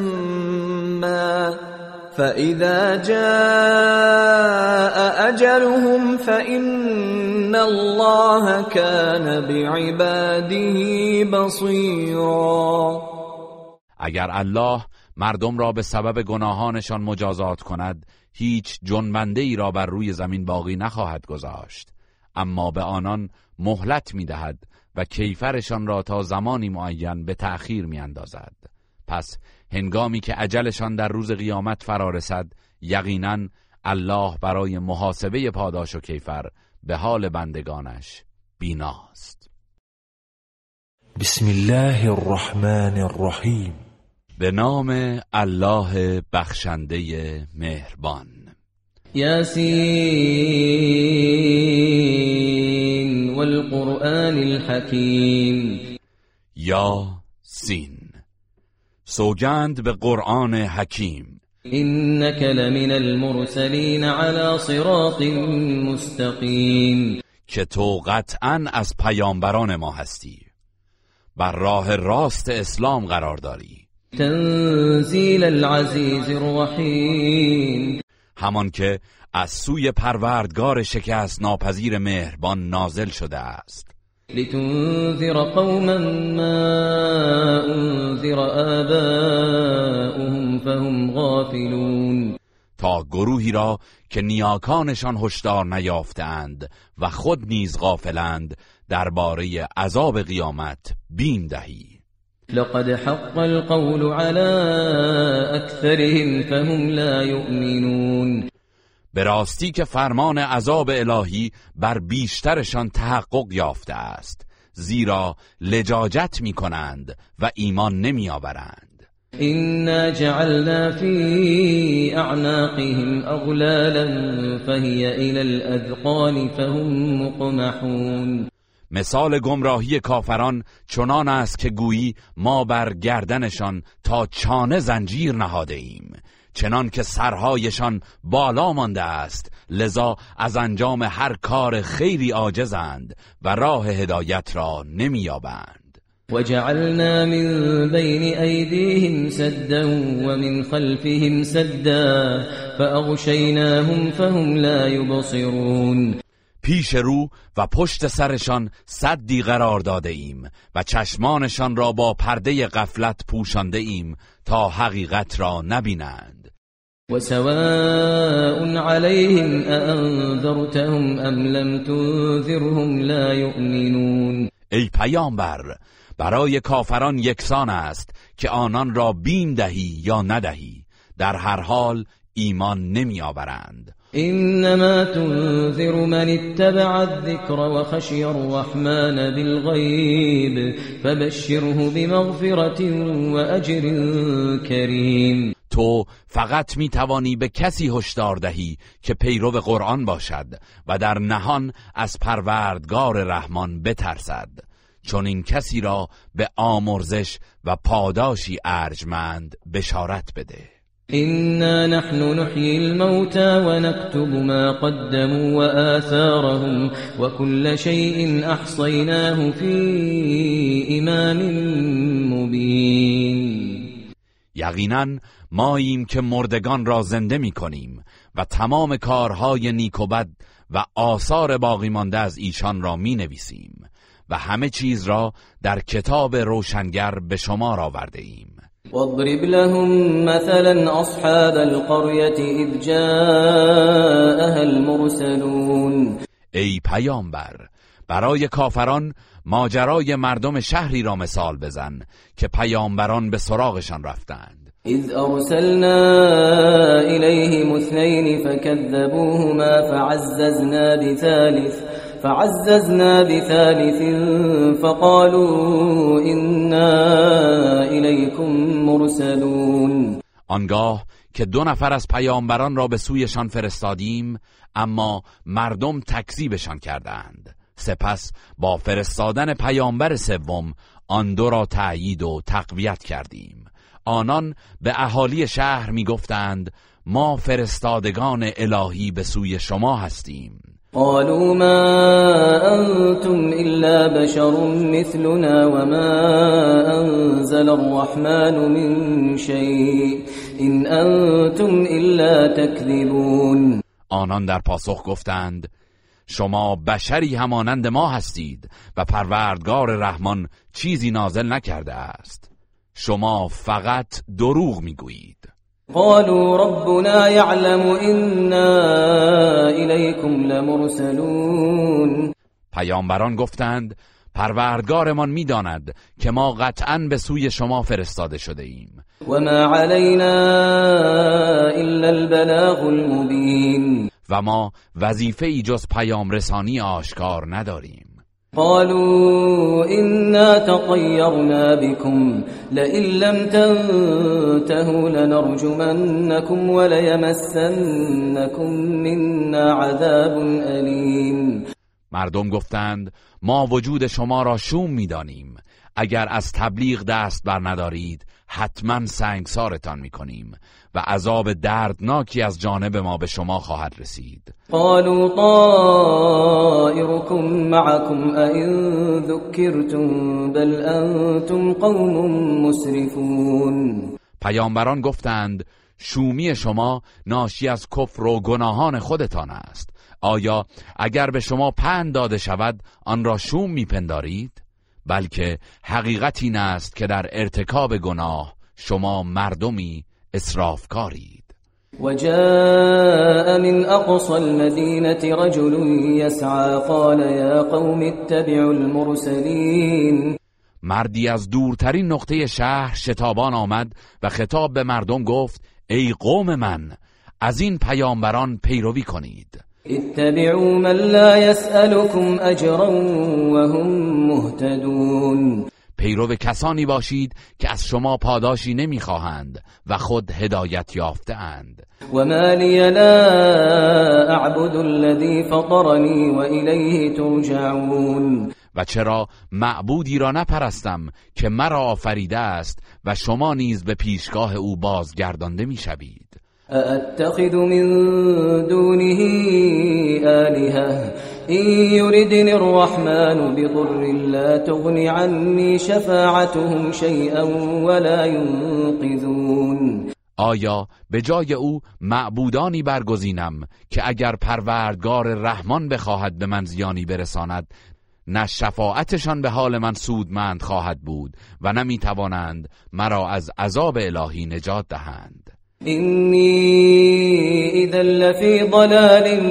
فإذا جاء أجلهم فإن الله كان بعباده بصيرا اگر الله مردم را به سبب گناهانشان مجازات کند هیچ جنبنده ای را بر روی زمین باقی نخواهد گذاشت اما به آنان مهلت می دهد و کیفرشان را تا زمانی معین به تأخیر می اندازد. پس هنگامی که عجلشان در روز قیامت فرا رسد یقینا الله برای محاسبه پاداش و کیفر به حال بندگانش بیناست. بسم الله الرحمن الرحیم. به نام الله بخشنده مهربان. یاسین والقرآن الحکیم. یاسین. سوگند به قرآن حکیم. انك لمن المرسلین على صراط مستقیم که تو قطعا از پیامبران ما هستی. بر راه راست اسلام قرار داری. تنزیل العزیز الرحیم همان که از سوی پروردگار شکست ناپذیر مهربان نازل شده است. لتنذر قوما ما انذر آباؤهم فهم غافلون. تا گروهی را که نیاکانشان هشدار نیافتند و خود نیز غافلند درباره عذاب قیامت بین دهی. لقد حق القول على اكثرهم فهم لا يؤمنون. به راستی که فرمان عذاب الهی بر بیشترشان تحقق یافته است زیرا لجاجت می کنند و ایمان نمی آورند إنا جعلنا في أعناقهم أغلالا فهي إلى الأذقان فهم مقمحون. مثال گمراهی کافران چنان است که گویی ما بر گردنشان تا چانه زنجیر نهاده ایم چنان که سرهایشان بالا مانده است. لذا از انجام هر کار خیری عاجزند و راه هدایت را نمییابند. وجعلنا من بين أيديهم سدا ومن خلفهم سدا فأغشيناهم فهم لا يبصرون پیش رو و پشت سرشان صدی قرار داده ایم و چشمانشان را با پرده غفلت پوشانده ایم تا حقیقت را نبینند. وسواء عليهم أأنذرتهم أم لم تنذرهم لا يؤمنون. ای پیامبر برای کافران یکسان است که آنان را بیم دهی یا ندهی. در هر حال ایمان نمی آورند. إنما تنذر من اتبع الذكر وخشي الرحمن بالغيب فبشره بمغفرة وأجر كريم. تو فقط می توانی به کسی هشدار دهی که پیرو قرآن باشد و در نهان از پروردگار رحمان بترسد. چون این کسی را به آمرزش و پاداشی ارجمند بشارت بده. إنا نحن نحيي الموتى ونكتب ما قدموا وآثارهم وكل شيء أحصيناه في إمام مبين. یقینا ماییم که مردگان را زنده می کنیم و تمام کارهای نیک و بد و آثار باقی مانده از ایشان را می نویسیم و همه چیز را در کتاب روشنگر به شمار آورده ایم. واضرب لهم مثلا أصحاب القرية إذ جاءها المرسلون. ای پیامبر برای کافران ماجرای مردم شهری را مثال بزن که پیامبران به سراغشان رفتند. اذ ارسلنا الیهم اثنین فكذبوهما فعززنا بثالث فعززنا بثالث فقالوا إنا إليكم مرسلون. آنگاه که دو نفر از پیامبران را به سویشان فرستادیم اما مردم تکذیبشان کردند. سپس با فرستادن پیامبر سوم آن دو را تأیید و تقویت کردیم. آنان به اهالی شهر می‌گفتند ما فرستادگان الهی به سوی شما هستیم. قالوا ما أنتم إلا بشر مثلنا وما أنزل الرحمن من شيء إن أنتم إلا تكذبون آنان در پاسخ گفتند شما بشری همانند ما هستید و پروردگار رحمان چیزی نازل نکرده است. شما فقط دروغ می‌گویید. قالوا ربنا يعلم إنا إليكم لمرسلون. پیامبران گفتند پروردگارمان می‌داند که ما قطعا به سوی شما فرستاده شده ایم. و ما علینا الا البلاغ المبین و ما وظیفه ای جز پیام رسانی آشکار نداریم. قالوا إنا تطيرنا بكم لئن لم تنتهوا لنرجمنكم وليمسنكم منا عذاب أليم. مردم گفتند ما وجود شما را شوم می‌دانیم. اگر از تبلیغ دست بر ندارید حتما سنگسارتان می‌کنیم و عذاب دردناکی از جانب ما به شما خواهد رسید. قالوا طائركم معكم این ذكرتم بل انتم قوم مسرفون. پیامبران گفتند شومی شما ناشی از کفر و گناهان خودتان است. آیا اگر به شما پند داده شود آن را شوم میپندارید؟ بلکه حقیقت این است که در ارتکاب گناه شما مردمی اسرافکارید. و جاء من اقصى المدینه رجل يسعى قال یا قوم اتبعوا المرسلین مردی از دورترین نقطه شهر شتابان آمد و خطاب به مردم گفت ای قوم من از این پیامبران پیروی کنید. اتبعوا من لا يسألكم اجرا وهم مهتدون. پیرو کسانی باشید که از شما پاداشی نمی‌خواهند و خود هدایت یافته اند و ما لی لا اعبد الذي فطرني و الیه ترجعون. و چرا معبودی را نپرستم که مرا آفریده است و شما نیز به پیشگاه او بازگردانده می‌شوید. أأتخذ من دونه آلهة؟ إن يردني الرحمن بضر لا تغن عني شفاعتهم شيئا ولا ينقذون. آیا به جای او معبودانی برگزینم که اگر پروردگار رحمان بخواهد به من زیانی برساند نه شفاعتشان به حال من سودمند خواهد بود و نمی توانند مرا از عذاب الهی نجات دهند؟ اینی اذا لفی ضلال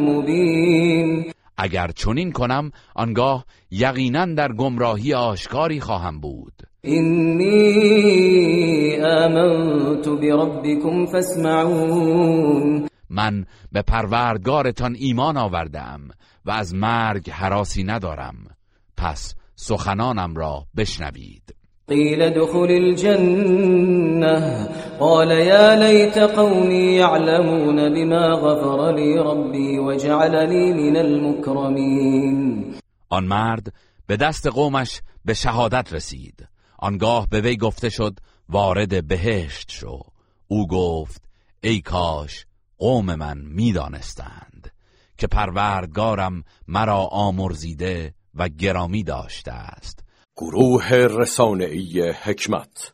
مبین اگر چنین کنم آنگاه یقینا در گمراهی آشکاری خواهم بود. اینی آمنت بربکم فاسمعون. من به پروردگارتان ایمان آوردم و از مرگ حراسی ندارم. پس سخنانم را بشنوید. قيل دخل الجنة. قال يا ليت قومي يعلمون بما غفر لي ربي وجعلني من المكرمين. آن مرد به دست قومش به شهادت رسید. آنگاه به وی گفته شد وارد بهشت شو. او گفت ای کاش قوم من می‌دانستند که پروردگارم مرا آمرزیده و گرامی داشته است. گروه رسانه‌ای حکمت.